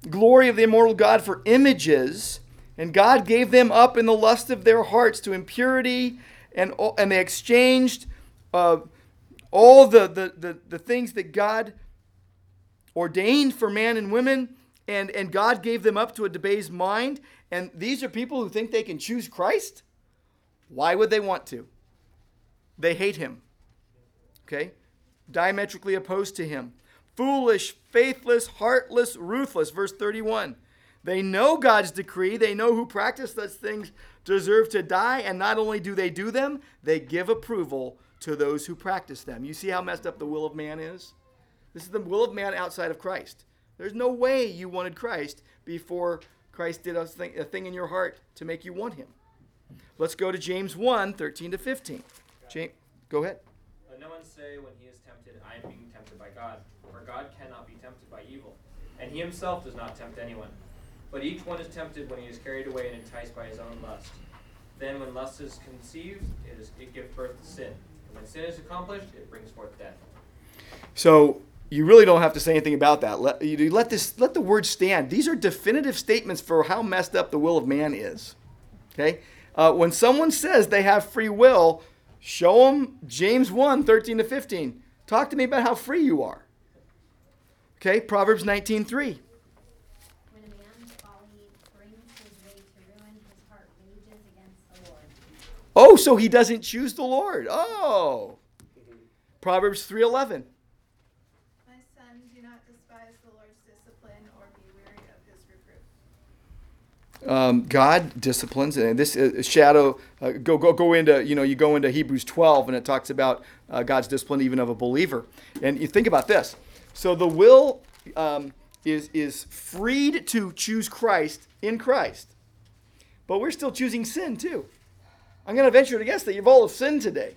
glory of the immortal God for images, and God gave them up in the lust of their hearts to impurity, and, and they exchanged uh, all the, the, the, the things that God ordained for man and women, and, and God gave them up to a debased mind. And these are people who think they can choose Christ? Why would they want to? They hate him. Okay? Diametrically opposed to him. Foolish, faithless, heartless, ruthless. Verse 31. They know God's decree. They know who practice such things deserve to die. And not only do they do them, they give approval to those who practice them. You see how messed up the will of man is? This is the will of man outside of Christ. There's no way you wanted Christ before Christ did a thing, a thing in your heart to make you want him. Let's go to James 1 13 to 15. James, go ahead. Let no one say when he is tempted, I am being tempted by God. For God cannot be tempted by evil. And he himself does not tempt anyone. But each one is tempted when he is carried away and enticed by his own lust. Then when lust is conceived, it, is, it gives birth to sin. And when sin is accomplished, it brings forth death. So you really don't have to say anything about that. Let, you let this let the word stand. These are definitive statements for how messed up the will of man is. Okay? Uh, when someone says they have free will, show them James 1, 13 to 15. Talk to me about how free you are. Okay, Proverbs 19, 3. When a man's folly brings his way to ruin, his heart rages against the Lord. Oh, so he doesn't choose the Lord. Oh. Proverbs 3:11. My son, do not despise the Lord's discipline or be weary of his reproof. um, God disciplines, and this uh, shadow uh, go go go into you know you go into Hebrews 12, and it talks about uh, God's discipline even of a believer. And you think about this. So the will um, is is freed to choose Christ in Christ, but we're still choosing sin too. I'm going to venture to guess that you've all sinned today.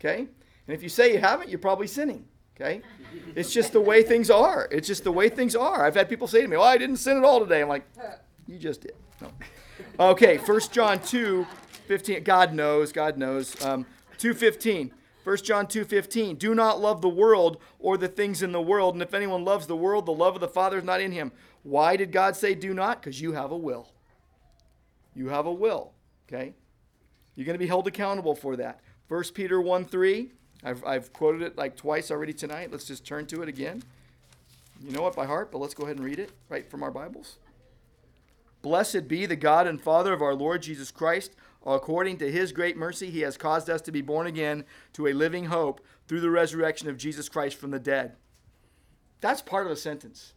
Okay, and if you say you haven't, you're probably sinning. Okay, it's just the way things are. It's just the way things are. I've had people say to me, "Well, I didn't sin at all today." I'm like, you just did. No. Okay, 1 John 2, 15. God knows, God knows. Um, 2.15. 1 John 2.15. Do not love the world or the things in the world. And if anyone loves the world, the love of the Father is not in him. Why did God say do not? Because you have a will. You have a will. Okay? You're going to be held accountable for that. 1 Peter 1 3. I've, I've quoted it like twice already tonight. Let's just turn to it again. You know it by heart, but let's go ahead and read it right from our Bibles. Blessed be the God and Father of our Lord Jesus Christ. According to his great mercy, he has caused us to be born again to a living hope through the resurrection of Jesus Christ from the dead. That's part of a sentence.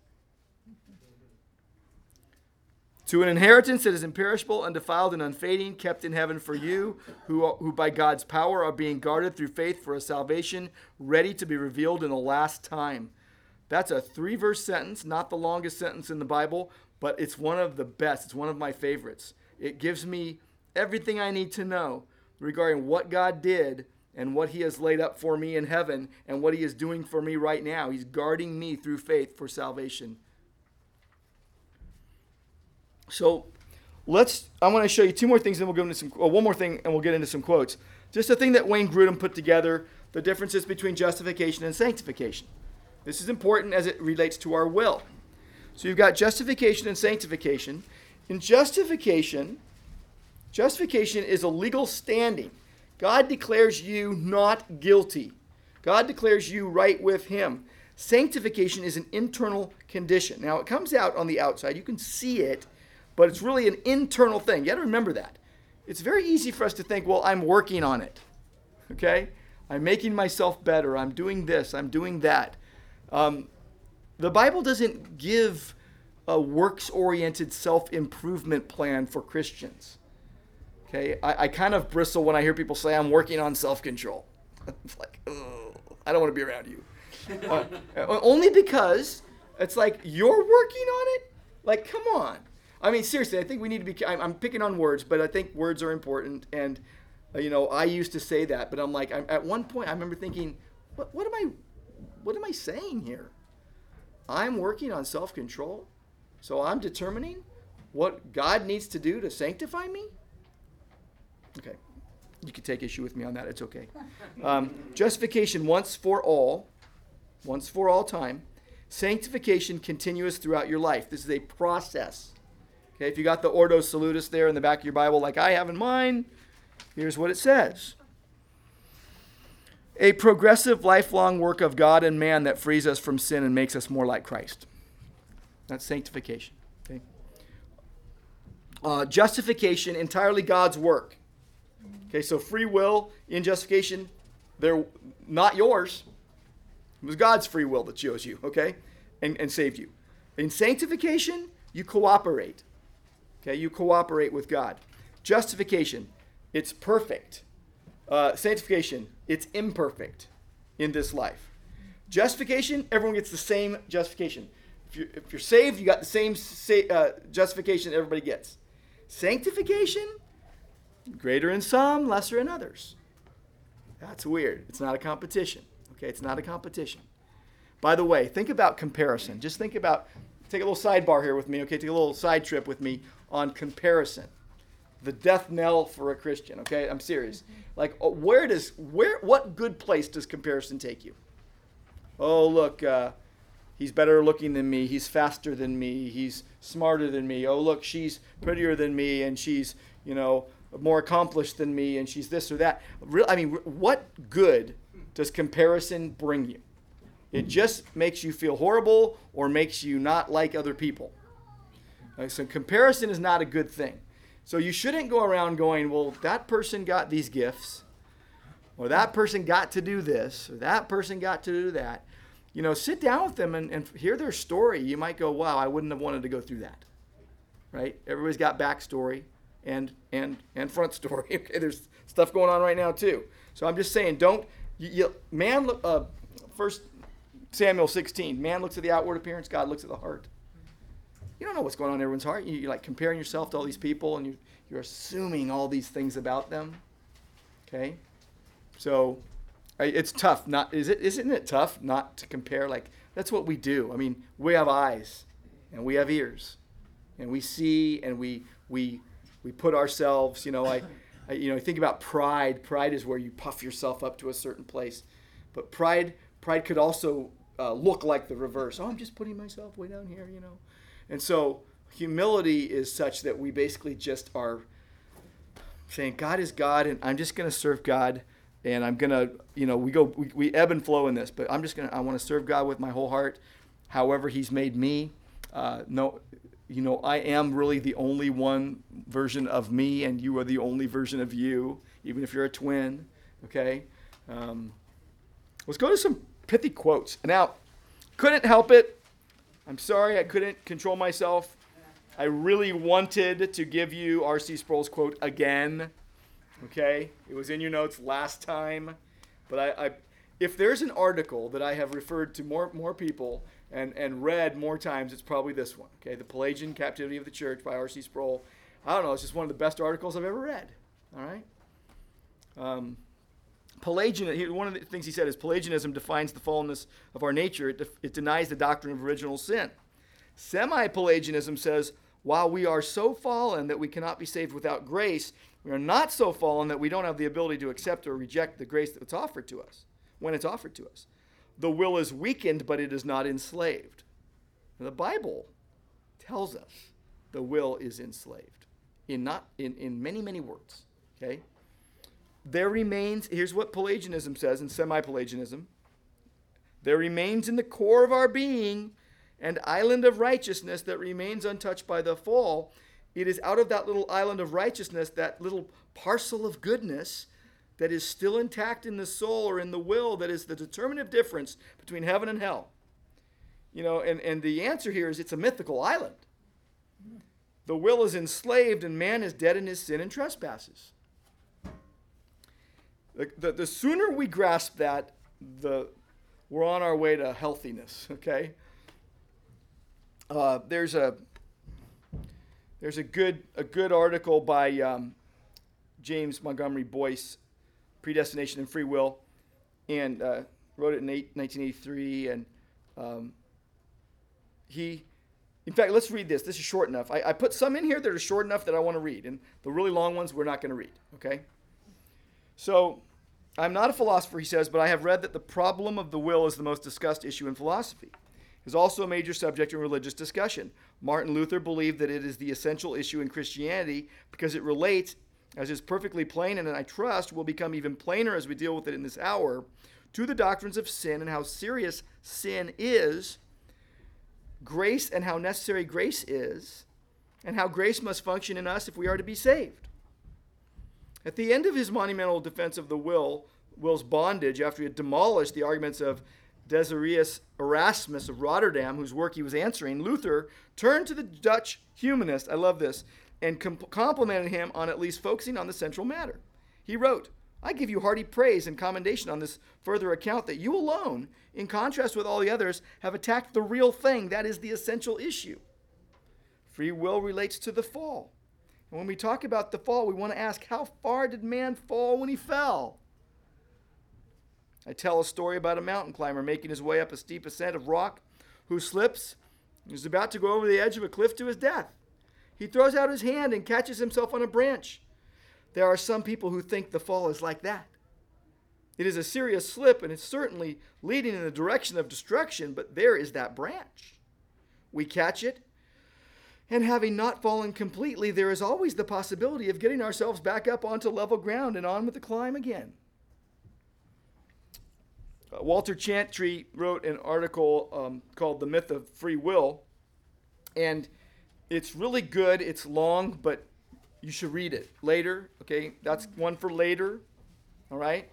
To an inheritance that is imperishable, undefiled, and unfading, kept in heaven for you, who, who by God's power are being guarded through faith for a salvation ready to be revealed in the last time. That's a three verse sentence, not the longest sentence in the Bible, but it's one of the best. It's one of my favorites. It gives me everything I need to know regarding what God did and what He has laid up for me in heaven and what He is doing for me right now. He's guarding me through faith for salvation. So let's, I want to show you two more things, and we'll go into some, well, one more thing, and we'll get into some quotes. Just a thing that Wayne Grudem put together the differences between justification and sanctification. This is important as it relates to our will. So you've got justification and sanctification. In justification, justification is a legal standing. God declares you not guilty. God declares you right with Him. Sanctification is an internal condition. Now, it comes out on the outside. You can see it, but it's really an internal thing. You got to remember that. It's very easy for us to think, well, I'm working on it. Okay? I'm making myself better. I'm doing this. I'm doing that. Um, the Bible doesn't give a works oriented self improvement plan for Christians. Okay? I, I kind of bristle when I hear people say, I'm working on self control. it's like, I don't want to be around you. Uh, only because it's like you're working on it. Like, come on. I mean, seriously, I think we need to be. I'm, I'm picking on words, but I think words are important. And uh, you know, I used to say that, but I'm like, I'm, at one point, I remember thinking, what, what am I, what am I saying here? I'm working on self-control, so I'm determining what God needs to do to sanctify me. Okay, you can take issue with me on that. It's okay. Um, justification once for all once for all time. Sanctification continuous throughout your life. This is a process. Okay, if you got the Ordo Salutis there in the back of your Bible, like I have in mine, here's what it says A progressive, lifelong work of God and man that frees us from sin and makes us more like Christ. That's sanctification. Okay? Uh, justification, entirely God's work. Okay, so free will in justification, they're not yours. It was God's free will that chose you, okay, and, and saved you. In sanctification, you cooperate. Okay, you cooperate with God. Justification, it's perfect. Uh, sanctification, it's imperfect in this life. Justification, everyone gets the same justification. If you're, if you're saved, you got the same sa- uh, justification everybody gets. Sanctification, greater in some, lesser in others. That's weird. It's not a competition. Okay, it's not a competition. By the way, think about comparison. Just think about, take a little sidebar here with me, okay? Take a little side trip with me on comparison. The death knell for a Christian, okay? I'm serious. Like, uh, where does, where, what good place does comparison take you? Oh, look, uh, he's better looking than me. He's faster than me. He's smarter than me. Oh, look, she's prettier than me and she's, you know, more accomplished than me and she's this or that. Real, I mean, what good does comparison bring you? It just makes you feel horrible or makes you not like other people. Okay, so comparison is not a good thing. So you shouldn't go around going, well, that person got these gifts, or that person got to do this, or that person got to do that. You know, sit down with them and, and hear their story. You might go, wow, I wouldn't have wanted to go through that. Right? Everybody's got backstory and and and front story. Okay, there's stuff going on right now too. So I'm just saying, don't you, you, man, uh, First Samuel 16. Man looks at the outward appearance. God looks at the heart. You don't know what's going on in everyone's heart. You, are like comparing yourself to all these people, and you, you're assuming all these things about them. Okay, so it's tough. Not is it? Isn't it tough not to compare? Like that's what we do. I mean, we have eyes, and we have ears, and we see, and we we we put ourselves. You know, I you know, think about pride. Pride is where you puff yourself up to a certain place, but pride pride could also uh, look like the reverse. Oh, I'm just putting myself way down here, you know. And so humility is such that we basically just are saying God is God, and I'm just going to serve God, and I'm going to, you know, we go we, we ebb and flow in this, but I'm just going to I want to serve God with my whole heart, however He's made me. Uh, no, you know, I am really the only one version of me, and you are the only version of you, even if you're a twin. Okay? Um, let's go to some pithy quotes. Now, couldn't help it. I'm sorry I couldn't control myself. I really wanted to give you R.C. Sproul's quote again. Okay? It was in your notes last time. But I, I if there's an article that I have referred to more, more people and, and read more times, it's probably this one. Okay, The Pelagian Captivity of the Church by R.C. Sproul. I don't know, it's just one of the best articles I've ever read. All right? Um, Pelagian, one of the things he said is Pelagianism defines the fallenness of our nature, it, it denies the doctrine of original sin. Semi Pelagianism says, while we are so fallen that we cannot be saved without grace, we are not so fallen that we don't have the ability to accept or reject the grace that's offered to us when it's offered to us the will is weakened, but it is not enslaved. the Bible tells us the will is enslaved in not in, in many, many words. Okay? There remains, here's what Pelagianism says, and semi-Pelagianism. There remains in the core of our being an island of righteousness that remains untouched by the fall. It is out of that little island of righteousness, that little parcel of goodness that is still intact in the soul or in the will, that is the determinative difference between heaven and hell. You know, and, and the answer here is it's a mythical island. The will is enslaved and man is dead in his sin and trespasses. The, the, the sooner we grasp that, the, we're on our way to healthiness, okay? Uh, there's a there's a good a good article by um, James Montgomery Boice, Predestination and Free Will, and uh, wrote it in eight, 1983. And um, he, in fact, let's read this. This is short enough. I, I put some in here that are short enough that I want to read, and the really long ones we're not going to read. Okay. So, I'm not a philosopher, he says, but I have read that the problem of the will is the most discussed issue in philosophy is also a major subject in religious discussion. Martin Luther believed that it is the essential issue in Christianity because it relates, as is perfectly plain and I trust will become even plainer as we deal with it in this hour, to the doctrines of sin and how serious sin is, grace and how necessary grace is, and how grace must function in us if we are to be saved. At the end of his monumental defense of the will, will's bondage, after he had demolished the arguments of Desiderius Erasmus of Rotterdam, whose work he was answering, Luther turned to the Dutch humanist, I love this, and com- complimented him on at least focusing on the central matter. He wrote, I give you hearty praise and commendation on this further account that you alone, in contrast with all the others, have attacked the real thing, that is the essential issue. Free will relates to the fall. And when we talk about the fall, we want to ask how far did man fall when he fell? I tell a story about a mountain climber making his way up a steep ascent of rock who slips and is about to go over the edge of a cliff to his death. He throws out his hand and catches himself on a branch. There are some people who think the fall is like that. It is a serious slip and it's certainly leading in the direction of destruction, but there is that branch. We catch it, and having not fallen completely, there is always the possibility of getting ourselves back up onto level ground and on with the climb again. Uh, Walter Chantry wrote an article um, called The Myth of Free Will, and it's really good. It's long, but you should read it later. Okay, that's one for later. All right,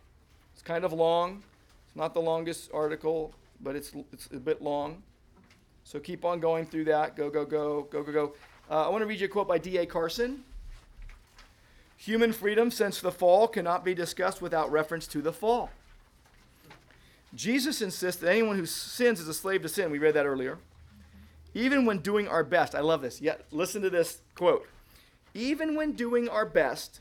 it's kind of long. It's not the longest article, but it's it's a bit long. So keep on going through that. Go go go go go go. Uh, I want to read you a quote by D.A. Carson. Human freedom since the fall cannot be discussed without reference to the fall. Jesus insists that anyone who sins is a slave to sin. We read that earlier. Even when doing our best, I love this. Yet listen to this quote. Even when doing our best,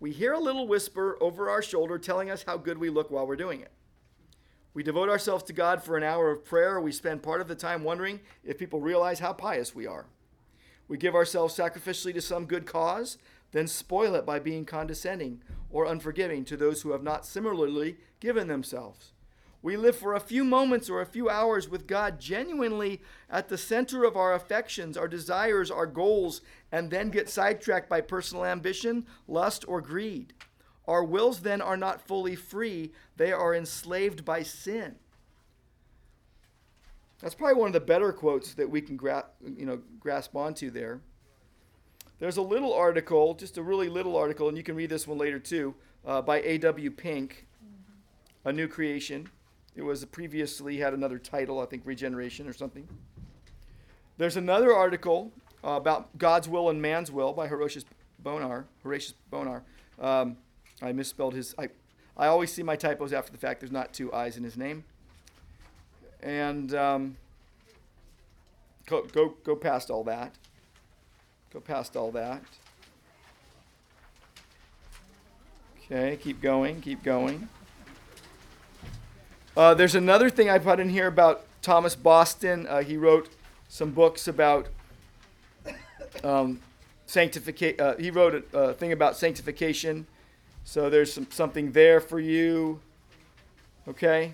we hear a little whisper over our shoulder telling us how good we look while we're doing it. We devote ourselves to God for an hour of prayer. We spend part of the time wondering if people realize how pious we are. We give ourselves sacrificially to some good cause, then spoil it by being condescending or unforgiving to those who have not similarly given themselves. We live for a few moments or a few hours with God genuinely at the center of our affections, our desires, our goals, and then get sidetracked by personal ambition, lust, or greed. Our wills then are not fully free, they are enslaved by sin. That's probably one of the better quotes that we can gra- you know, grasp onto there. There's a little article, just a really little article, and you can read this one later too, uh, by A.W. Pink, A New Creation. It was previously had another title, I think Regeneration or something. There's another article uh, about God's will and man's will by Horatius Bonar. Horatius Bonar. Um, I misspelled his. I, I always see my typos after the fact. There's not two I's in his name. And um, go, go go past all that. Go past all that. Okay, keep going, keep going. Uh, there's another thing I put in here about Thomas Boston. Uh, he wrote some books about um, sanctification. Uh, he wrote a, a, thing about sanctification. So there's some, something there for you. Okay?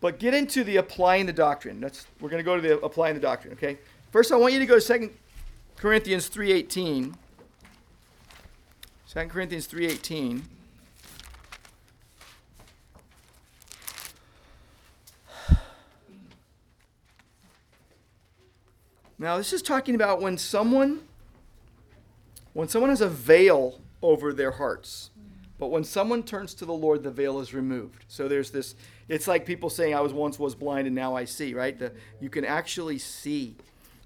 But get into the applying the doctrine. That's, we're going to go to the applying the doctrine, okay? First, I want you to go to 2 Corinthians 3.18. 2 Corinthians 3.18. Now, this is talking about when someone when someone has a veil over their hearts. But when someone turns to the Lord, the veil is removed. So there's this it's like people saying I was once was blind and now I see, right? The, you can actually see.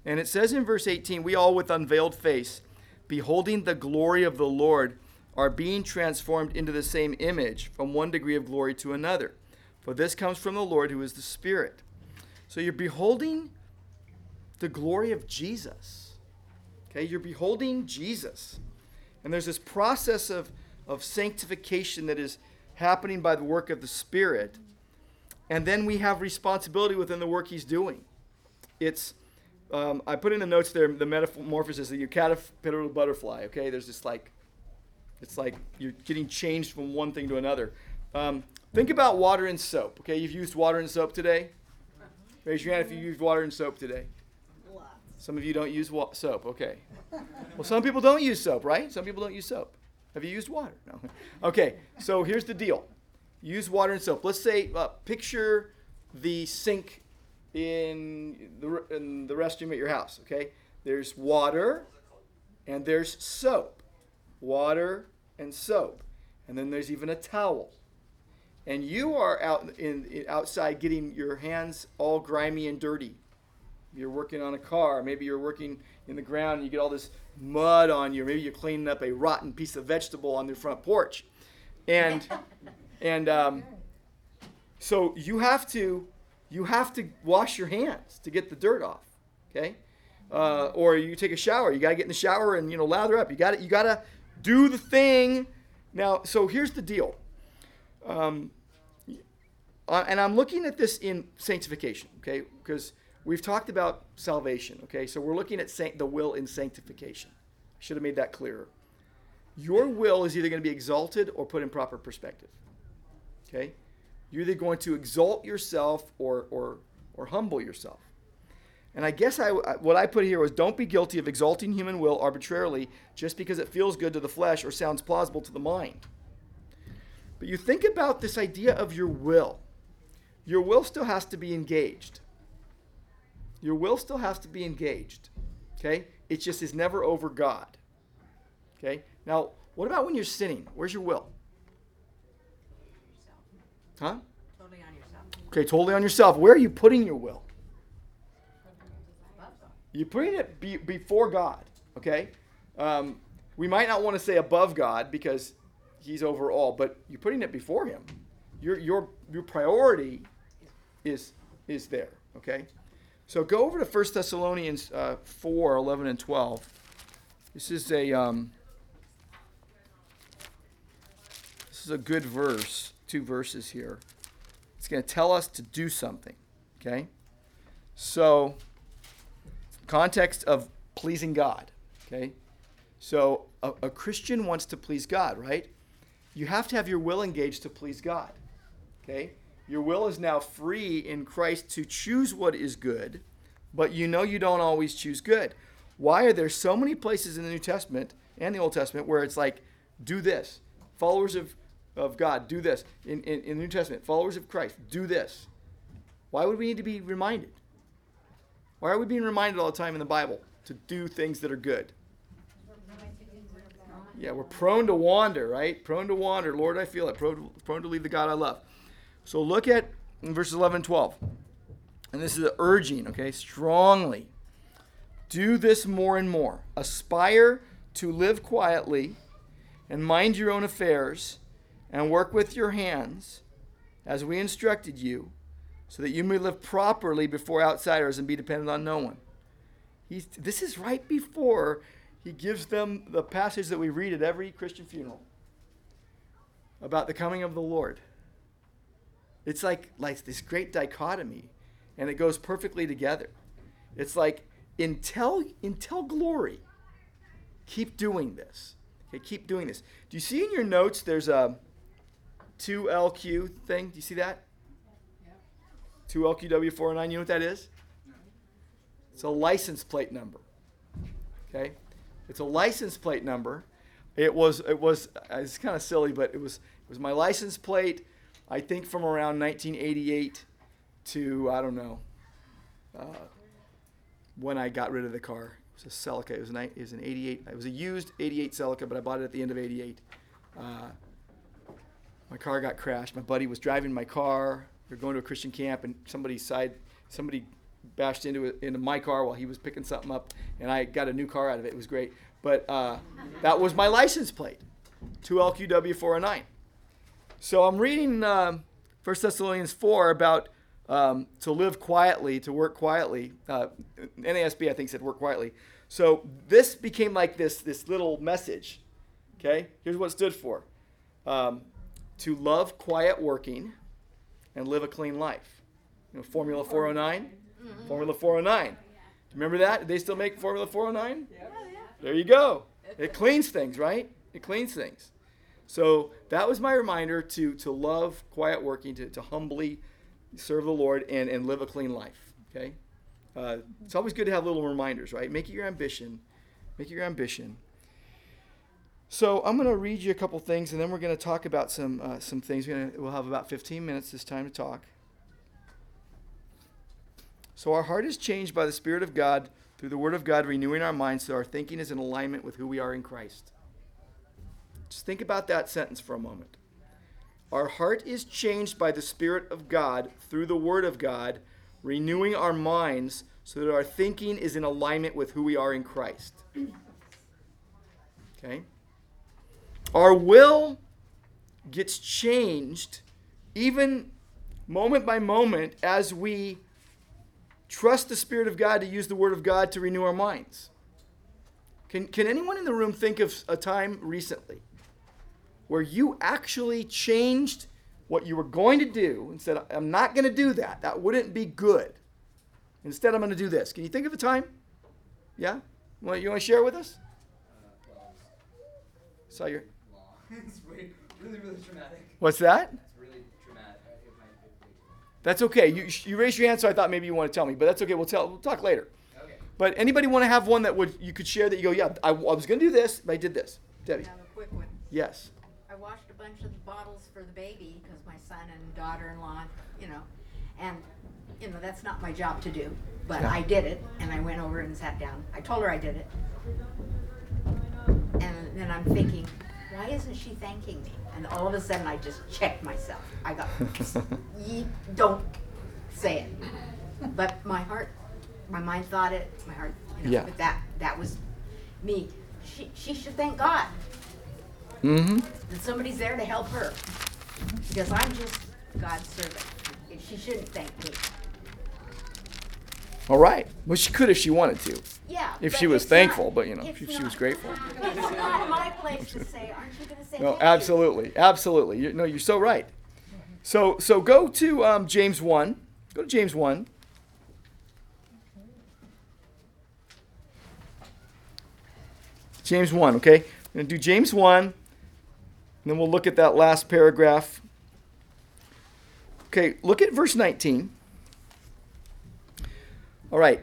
And it says in verse 18, we all with unveiled face beholding the glory of the Lord are being transformed into the same image from one degree of glory to another. For this comes from the Lord who is the Spirit. So you're beholding the glory of Jesus. Okay, you're beholding Jesus. And there's this process of, of sanctification that is happening by the work of the Spirit. And then we have responsibility within the work He's doing. It's, um, I put in the notes there the metamorphosis that you caterpillar butterfly. Okay, there's this like, it's like you're getting changed from one thing to another. Um, think about water and soap. Okay, you've used water and soap today. Raise your hand if you used water and soap today. Some of you don't use wa- soap. Okay. Well, some people don't use soap, right? Some people don't use soap. Have you used water? No. Okay. So here's the deal. Use water and soap. Let's say, uh, picture the sink in the, in the restroom at your house. Okay. There's water, and there's soap. Water and soap, and then there's even a towel. And you are out in, in outside getting your hands all grimy and dirty you're working on a car, maybe you're working in the ground and you get all this mud on you, maybe you're cleaning up a rotten piece of vegetable on your front porch. And and um, so you have to you have to wash your hands to get the dirt off. Okay? Uh, or you take a shower. You gotta get in the shower and you know lather up. You got to You gotta do the thing. Now, so here's the deal. Um, uh, and I'm looking at this in sanctification, okay? Because we've talked about salvation, okay? So we're looking at san- the will in sanctification. I should have made that clearer. Your will is either going to be exalted or put in proper perspective, okay? You're either going to exalt yourself or, or, or humble yourself. And I guess I, what I put here was don't be guilty of exalting human will arbitrarily just because it feels good to the flesh or sounds plausible to the mind. But you think about this idea of your will. Your will still has to be engaged. Your will still has to be engaged. Okay? It just is never over God. Okay? Now, what about when you're sinning? Where's your will? Huh? Totally on yourself. Okay, totally on yourself. Where are you putting your will? You're putting it be, before God. Okay? Um, we might not want to say above God because He's over all, but you're putting it before Him. Your, your, your priority is, is there. Okay? So go over to 1 Thessalonians uh, 4 11 and 12. This is a. Um, this is a good verse, two verses here. It's going to tell us to do something. Okay? So, context of pleasing God. Okay? So, a, a Christian wants to please God, right? You have to have your will engaged to please God. Okay? Your will is now free in Christ to choose what is good, but you know you don't always choose good. Why are there so many places in the New Testament and the Old Testament where it's like, do this? Followers of, of God, do this. In, in, in the New Testament, followers of Christ, do this. Why would we need to be reminded? Why are we being reminded all the time in the Bible to do things that are good? Yeah, we're prone to wander, right? Prone to wander. Lord, I feel it. Prone, prone to leave the God I love. So look at verses 11 and 12. And this is the urging, okay? Strongly. Do this more and more. Aspire to live quietly and mind your own affairs and work with your hands as we instructed you so that you may live properly before outsiders and be dependent on no one. He's, this is right before he gives them the passage that we read at every Christian funeral about the coming of the Lord. It's like, like this great dichotomy, and it goes perfectly together. It's like, until, until glory, keep doing this. Okay, keep doing this. Do you see in your notes there's a 2LQ thing? Do you see that? 2LQW409, you know what that is? It's a license plate number. Okay? It's a license plate number. It was it was it's kind of silly, but it was it was my license plate. I think from around 1988 to I don't know, uh, when I got rid of the car. It was a Celica. It was, a, ni- it was an 88. It was a used 88 Celica, but I bought it at the end of 88. Uh, my car got crashed. My buddy was driving my car. We were going to a Christian camp, and somebody side somebody bashed into it, into my car while he was picking something up, and I got a new car out of it. It was great. But uh, that was my license plate, 2LQW 409. So I'm reading um, 1 Thessalonians 4 about um, to live quietly, to work quietly. Uh, NASB, I think, said work quietly. So this became like this, this little message. Okay? Here's what it stood for um, to love quiet working and live a clean life. You know, Formula 409? Formula 409. Remember that? They still make Formula 409? There you go. It cleans things, right? It cleans things. So that was my reminder to, to love quiet working, to, to humbly serve the Lord and, and live a clean life. Okay? Uh, it's always good to have little reminders, right? Make it your ambition. Make it your ambition. So I'm going to read you a couple things, and then we're going to talk about some uh, some things. Gonna, we'll have about 15 minutes this time to talk. So our heart is changed by the Spirit of God through the Word of God, renewing our minds so our thinking is in alignment with who we are in Christ. Just think about that sentence for a moment. Our heart is changed by the Spirit of God through the Word of God, renewing our minds so that our thinking is in alignment with who we are in Christ. Okay? Our will gets changed even moment by moment as we trust the Spirit of God to use the Word of God to renew our minds. Can, can anyone in the room think of a time recently where you actually changed what you were going to do and said, I'm not going to do that? That wouldn't be good. Instead, I'm going to do this. Can you think of a time? Yeah? Well, you want to share with us? Saw your. it's really, really, really dramatic. What's that? It's really dramatic. That's okay. You, you raised your hand, so I thought maybe you want to tell me, but that's okay. We'll tell. We'll talk later. Okay. But anybody want to have one that would you could share that you go, yeah, I, I was going to do this, but I did this. Debbie. Have a quick one. Yes. Washed a bunch of the bottles for the baby because my son and daughter-in-law, you know, and you know that's not my job to do, but Yeah. I did it, and I went over and sat down. I told her I did it, and then I'm thinking, why isn't she thanking me? And all of a sudden, I just checked myself. I got, you don't say it, but my heart, my mind thought it, my heart, you know, Yeah. but that that was me. She she should thank God Mm-hmm. that somebody's there to help her. Because I'm just God's servant. And She shouldn't thank me. All right. Well, she could if she wanted to. Yeah. If she was thankful, not- but you know, if she was grateful. It's not my place to say, aren't you going to say No, absolutely, absolutely. You, no, you're so right. So, so go to um, James one. Go to James one. James one. Okay, we're gonna do James one, then we'll look at that last paragraph. Okay, look at verse 19. All right.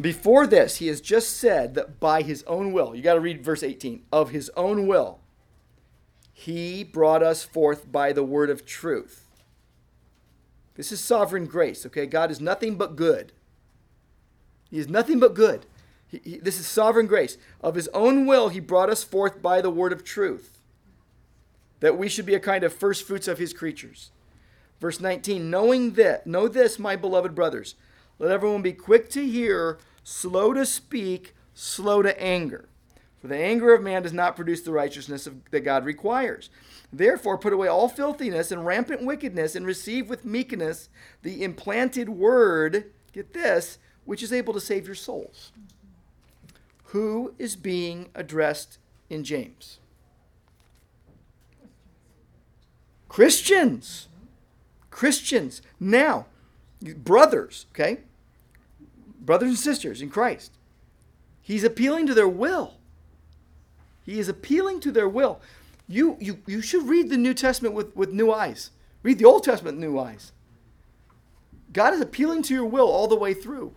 Before this, he has just said that by his own will, you got to read verse 18, of his own will, he brought us forth by the word of truth. This is sovereign grace, okay? God is nothing but good. He is nothing but good. He, he- this is sovereign grace. Of his own will, he brought us forth by the word of truth, that we should be a kind of first fruits of his creatures. Verse 19, knowing that, know this, my beloved brothers, let everyone be quick to hear, slow to speak, slow to anger. For the anger of man does not produce the righteousness of, that God requires. Therefore, put away all filthiness and rampant wickedness, and receive with meekness the implanted word, get this, which is able to save your souls. Who is being addressed in James? Christians. Christians. Now, brothers, okay? Brothers and sisters in Christ. He's appealing to their will. He is appealing to their will. You, you, you should read the New Testament with, with new eyes. Read the Old Testament with new eyes. God is appealing to your will all the way through.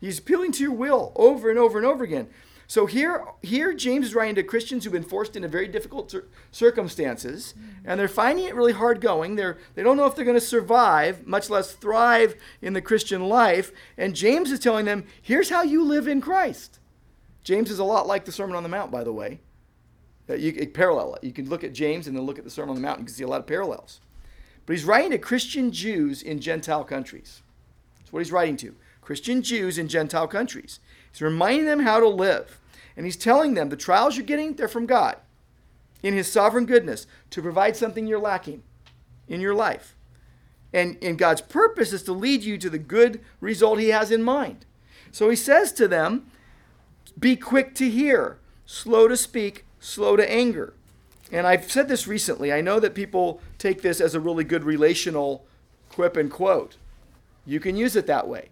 He's appealing to your will over and over and over again. So here, here James is writing to Christians who've been forced into very difficult cir- circumstances, and they're finding it really hard going. They're they don't know if they're going to survive, much less thrive in the Christian life. And James is telling them, here's how you live in Christ. James is a lot like the Sermon on the Mount, by the way. You can parallel it. You can look at James and then look at the Sermon on the Mount. You can see a lot of parallels. But he's writing to Christian Jews in Gentile countries. That's what he's writing to. Christian Jews in Gentile countries. He's reminding them how to live. And he's telling them the trials you're getting, they're from God in his sovereign goodness to provide something you're lacking in your life. And, and God's purpose is to lead you to the good result he has in mind. So he says to them, be quick to hear, slow to speak, slow to anger. And I've said this recently. I know that people take this as a really good relational quip and quote. You can use it that way.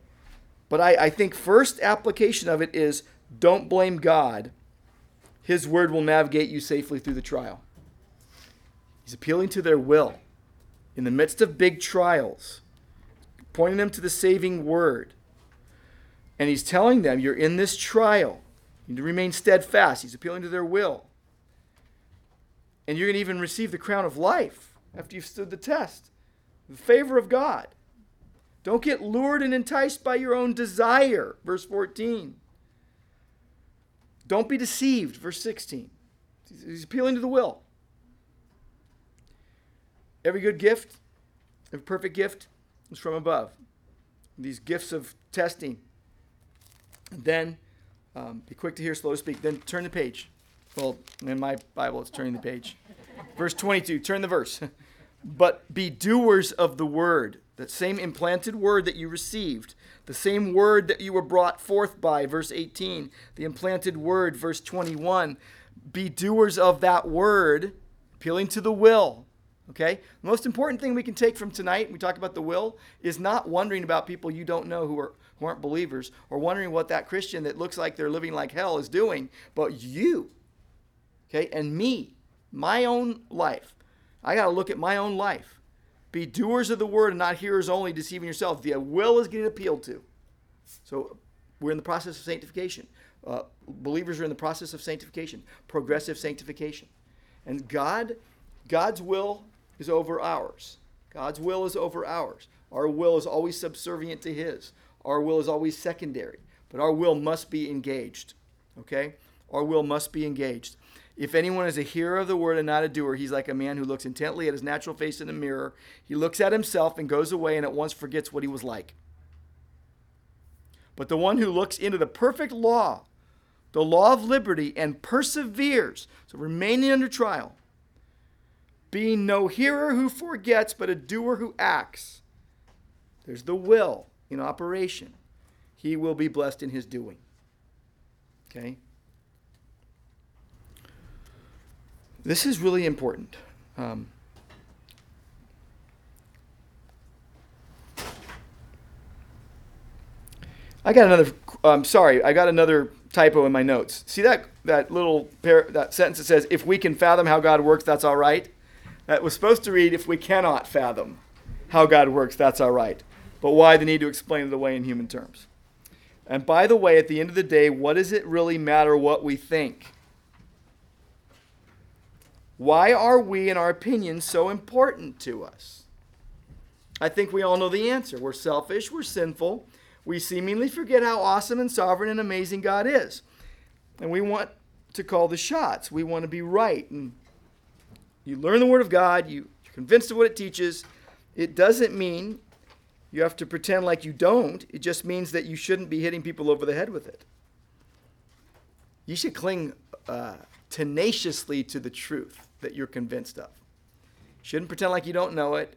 But I, I think first application of it is don't blame God. His word will navigate you safely through the trial. He's appealing to their will in the midst of big trials, pointing them to the saving word. And he's telling them, You're in this trial. You need to remain steadfast. He's appealing to their will. And you're going to even receive the crown of life after you've stood the test. The favor of God. Don't get lured and enticed by your own desire. Verse 14. Don't be deceived. Verse 16. He's appealing to the will. Every good gift, every perfect gift is from above. These gifts of testing. And then um, be quick to hear, slow to speak. Then turn the page. Well, in my Bible, it's turning the page. verse 22, turn the verse. but be doers of the word, that same implanted word that you received, the same word that you were brought forth by, verse 18, the implanted word, verse 21. Be doers of that word, appealing to the will. Okay? The most important thing we can take from tonight, we talk about the will, is not wondering about people you don't know who are who aren't believers, or wondering what that Christian that looks like they're living like hell is doing, but you. Okay? And me, my own life. I got to look at my own life. Be doers of the word and not hearers only, deceiving yourself. The will is getting appealed to. So we're in the process of sanctification. Uh, believers are in the process of sanctification, progressive sanctification. And God, God's will is over ours. God's will is over ours. Our will is always subservient to His. Our will is always secondary. But our will must be engaged. Okay? Our will must be engaged. If anyone is a hearer of the word and not a doer, he's like a man who looks intently at his natural face in a mirror. He looks at himself and goes away and at once forgets what he was like. But the one who looks into the perfect law, the law of liberty, and perseveres, so remaining under trial, being no hearer who forgets, but a doer who acts, there's the will in operation. He will be blessed in his doing. Okay? This is really important. Um, I got another. I'm sorry. I got another typo in my notes. See that that little that sentence that says, "If we can fathom how God works, that's all right." That was supposed to read, "If we cannot fathom how God works, that's all right." But why the need to explain it away in human terms? And by the way, at the end of the day, what does it really matter what we think? Why are we and our opinions so important to us? I think we all know the answer. We're selfish, we're sinful, we seemingly forget how awesome and sovereign and amazing God is. And we want to call the shots. We want to be right. And you learn the Word of God, you, you're convinced of what it teaches. It doesn't mean you have to pretend like you don't. It just means that you shouldn't be hitting people over the head with it. You should cling uh, tenaciously to the truth that you're convinced of. Shouldn't pretend like you don't know it,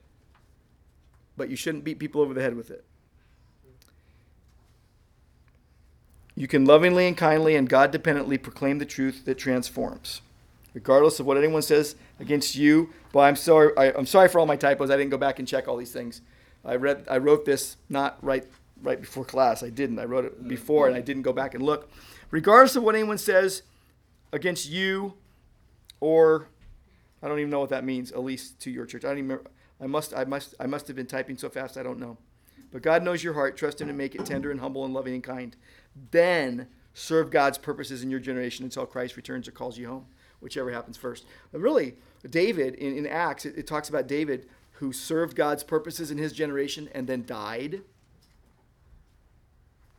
but you shouldn't beat people over the head with it. You can lovingly and kindly and God dependently proclaim the truth that transforms. Regardless of what anyone says against you, but I'm sorry, I, I'm sorry for all my typos. I didn't go back and check all these things. I read, I wrote this not right, right before class. I didn't. I wrote it before, and I didn't go back and look. Regardless of what anyone says against you, or I don't even know what that means. At least to your church, I don't even. Remember. I must, I must, I must have been typing so fast. I don't know. But God knows your heart. Trust Him to make it tender and humble and loving and kind. Then serve God's purposes in your generation until Christ returns or calls you home, whichever happens first. But really, David in, in Acts, it, it talks about David who served God's purposes in his generation and then died.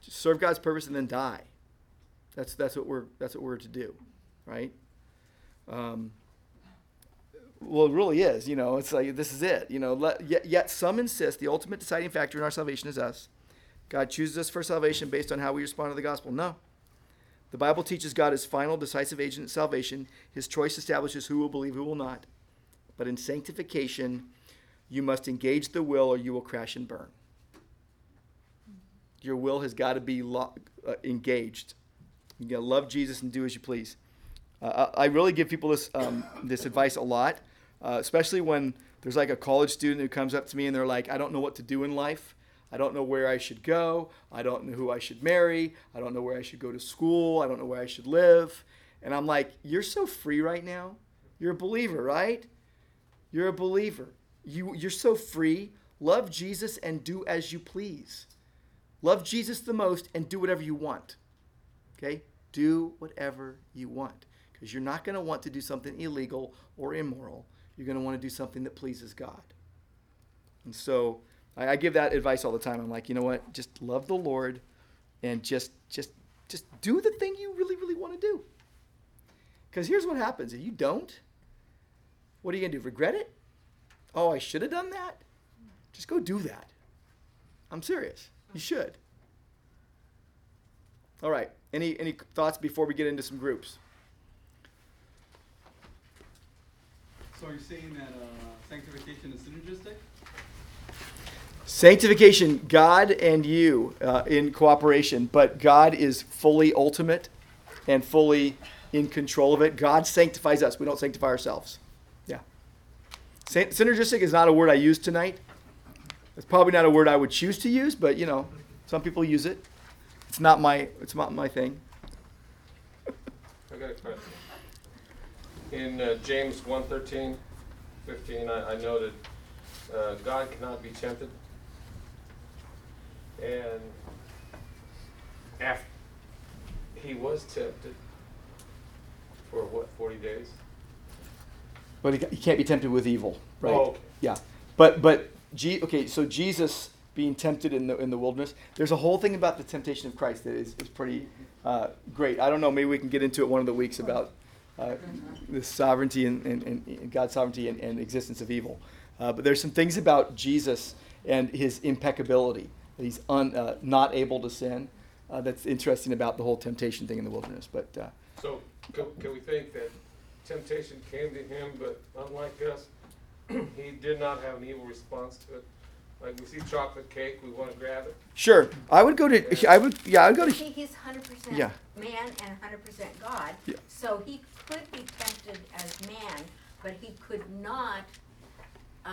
Just serve God's purpose and then die. That's that's what we're that's what we're to do, right? Um, well, it really is. You know, it's like this is it. You know, let, yet, yet some insist the ultimate deciding factor in our salvation is us. God chooses us for salvation based on how we respond to the gospel. No. The Bible teaches God is final, decisive agent in salvation. His choice establishes who will believe, who will not. But in sanctification, you must engage the will or you will crash and burn. Your will has got to be lo- uh, engaged. You got to love Jesus and do as you please. Uh, I really give people this um, this advice a lot, uh, especially when there's like a college student who comes up to me and they're like, "I don't know what to do in life. I don't know where I should go. I don't know who I should marry. I don't know where I should go to school. I don't know where I should live." And I'm like, "You're so free right now. You're a believer, right? You're a believer. You you're so free. Love Jesus and do as you please. Love Jesus the most and do whatever you want." Okay? Do whatever you want because you're not going to want to do something illegal or immoral. You're going to want to do something that pleases God. And so I, I give that advice all the time. I'm like, you know what? Just love the Lord and just just just do the thing you really really want to do. Because here's what happens: if you don't, what are you going to do? Regret it? Oh, I should have done that. Just go do that. I'm serious. You should. All right. Any any thoughts before we get into some groups? So you're saying that uh, sanctification is synergistic? Sanctification, God and you uh, in cooperation, but God is fully ultimate and fully in control of it. God sanctifies us. We don't sanctify ourselves. Yeah. Synergistic is not a word I use tonight. It's probably not a word I would choose to use, but you know, some people use it. It's not my it's not my thing. I got a question. In uh, James 1:13, 15, I, I noted uh, God cannot be tempted. And after he was tempted for what, 40 days? But he, he can't be tempted with evil, right? Oh, okay. Yeah, but but G, okay, so Jesus being tempted in the in the wilderness. There's a whole thing about the temptation of Christ that is, is pretty uh, great. I don't know. Maybe we can get into it one of the weeks about uh, the sovereignty and, and, and God's sovereignty and, and existence of evil. Uh, but there's some things about Jesus and his impeccability that he's un, uh, not able to sin. Uh, that's interesting about the whole temptation thing in the wilderness. But uh, So can, can we think that temptation came to him, but unlike us, he did not have an evil response to it? Like we see chocolate cake, we want to grab it. sure, I would go to. I would yeah, I would go to. He, he's hundred percent Yeah. man and hundred percent God. Yeah. So he could be tempted as man, but he could not uh,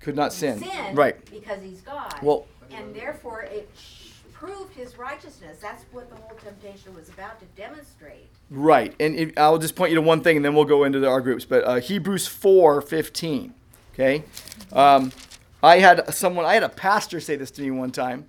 Could not sin. sin Right. because he's God. Well- and therefore it sh- proved his righteousness. That's what the whole temptation was about to demonstrate. Right, and if, I'll just point you to one thing, and then we'll go into the, our groups. But uh, Hebrews four fifteen. Okay, um, I had someone, I had a pastor say this to me one time.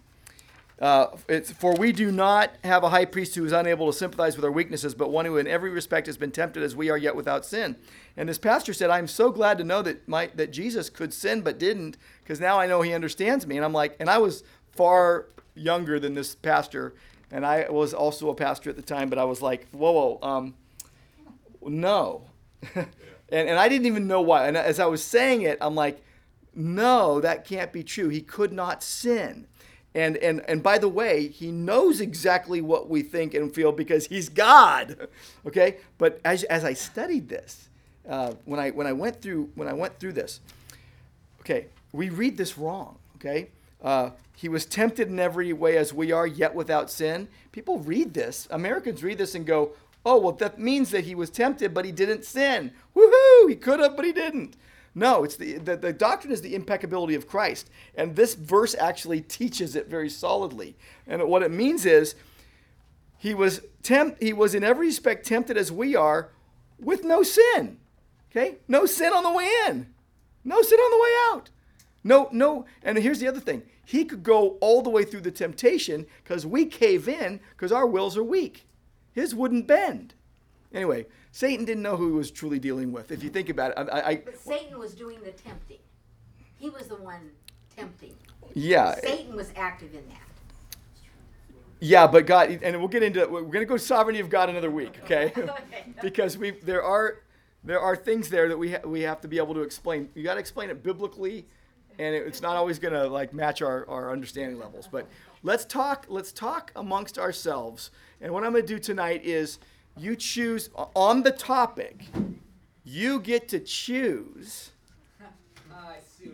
Uh, it's for we do not have a high priest who is unable to sympathize with our weaknesses, but one who in every respect has been tempted as we are, yet without sin. And this pastor said, "I'm so glad to know that my that Jesus could sin but didn't, because now I know He understands me." And I'm like, and I was far younger than this pastor, and I was also a pastor at the time, but I was like, "Whoa, whoa, um, no," and and I didn't even know why. And as I was saying it, I'm like, "No, that can't be true. He could not sin." And, and, and by the way, he knows exactly what we think and feel because he's God. Okay? But as, as I studied this, uh, when, I, when, I went through, when I went through this, okay, we read this wrong. Okay? Uh, he was tempted in every way as we are, yet without sin. People read this. Americans read this and go, oh, well, that means that he was tempted, but he didn't sin. Woohoo! He could have, but he didn't. No, it's the, the, the doctrine is the impeccability of Christ. And this verse actually teaches it very solidly. And what it means is he was tempt, he was in every respect tempted as we are with no sin. Okay? No sin on the way in. No sin on the way out. No, no. And here's the other thing He could go all the way through the temptation because we cave in because our wills are weak. His wouldn't bend. Anyway, Satan didn't know who he was truly dealing with. If you think about it, I, I But Satan was doing the tempting. He was the one tempting. yeah, Satan was active in that. yeah, but God, and we'll get into we're going to go sovereignty of God another week, okay? because we there are there are things there that we ha- we have to be able to explain. You got to explain it biblically, and it, it's not always going to like match our, our understanding levels. But let's talk let's talk amongst ourselves. And what I'm going to do tonight is you choose on the topic. You get to choose.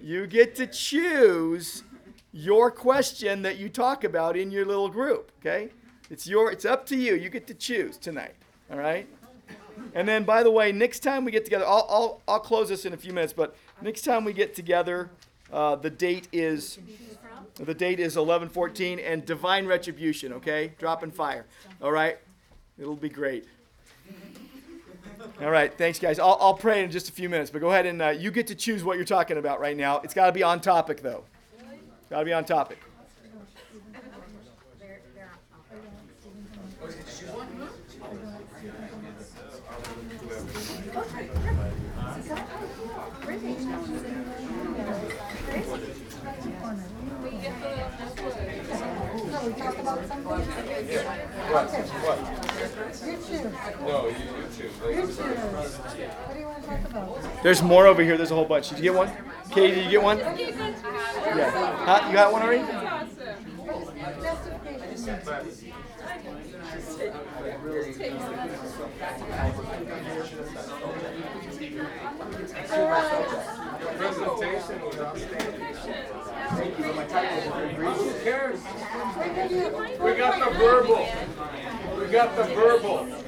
You get to choose your question that you talk about in your little group. Okay, it's your it's up to you. You get to choose tonight. All right. And then, by the way, next time we get together, I'll, I'll, I'll close this in a few minutes. But next time we get together, uh, the date is the date is 11:14 and divine retribution. Okay, dropping fire. All right, it'll be great. All right, thanks, guys. I'll, I'll pray in just a few minutes, but go ahead and uh, you get to choose what you're talking about right now. It's got to be on topic, though. Got to be on topic. What, what? You choose. No, you, you choose. What do you want to talk about? There's more over here. There's a whole bunch. Did you get one? Katie, did you get one? Yeah. Huh? You got one already? Presentation was outstanding. Who cares? We got the verbal. We got the verbal.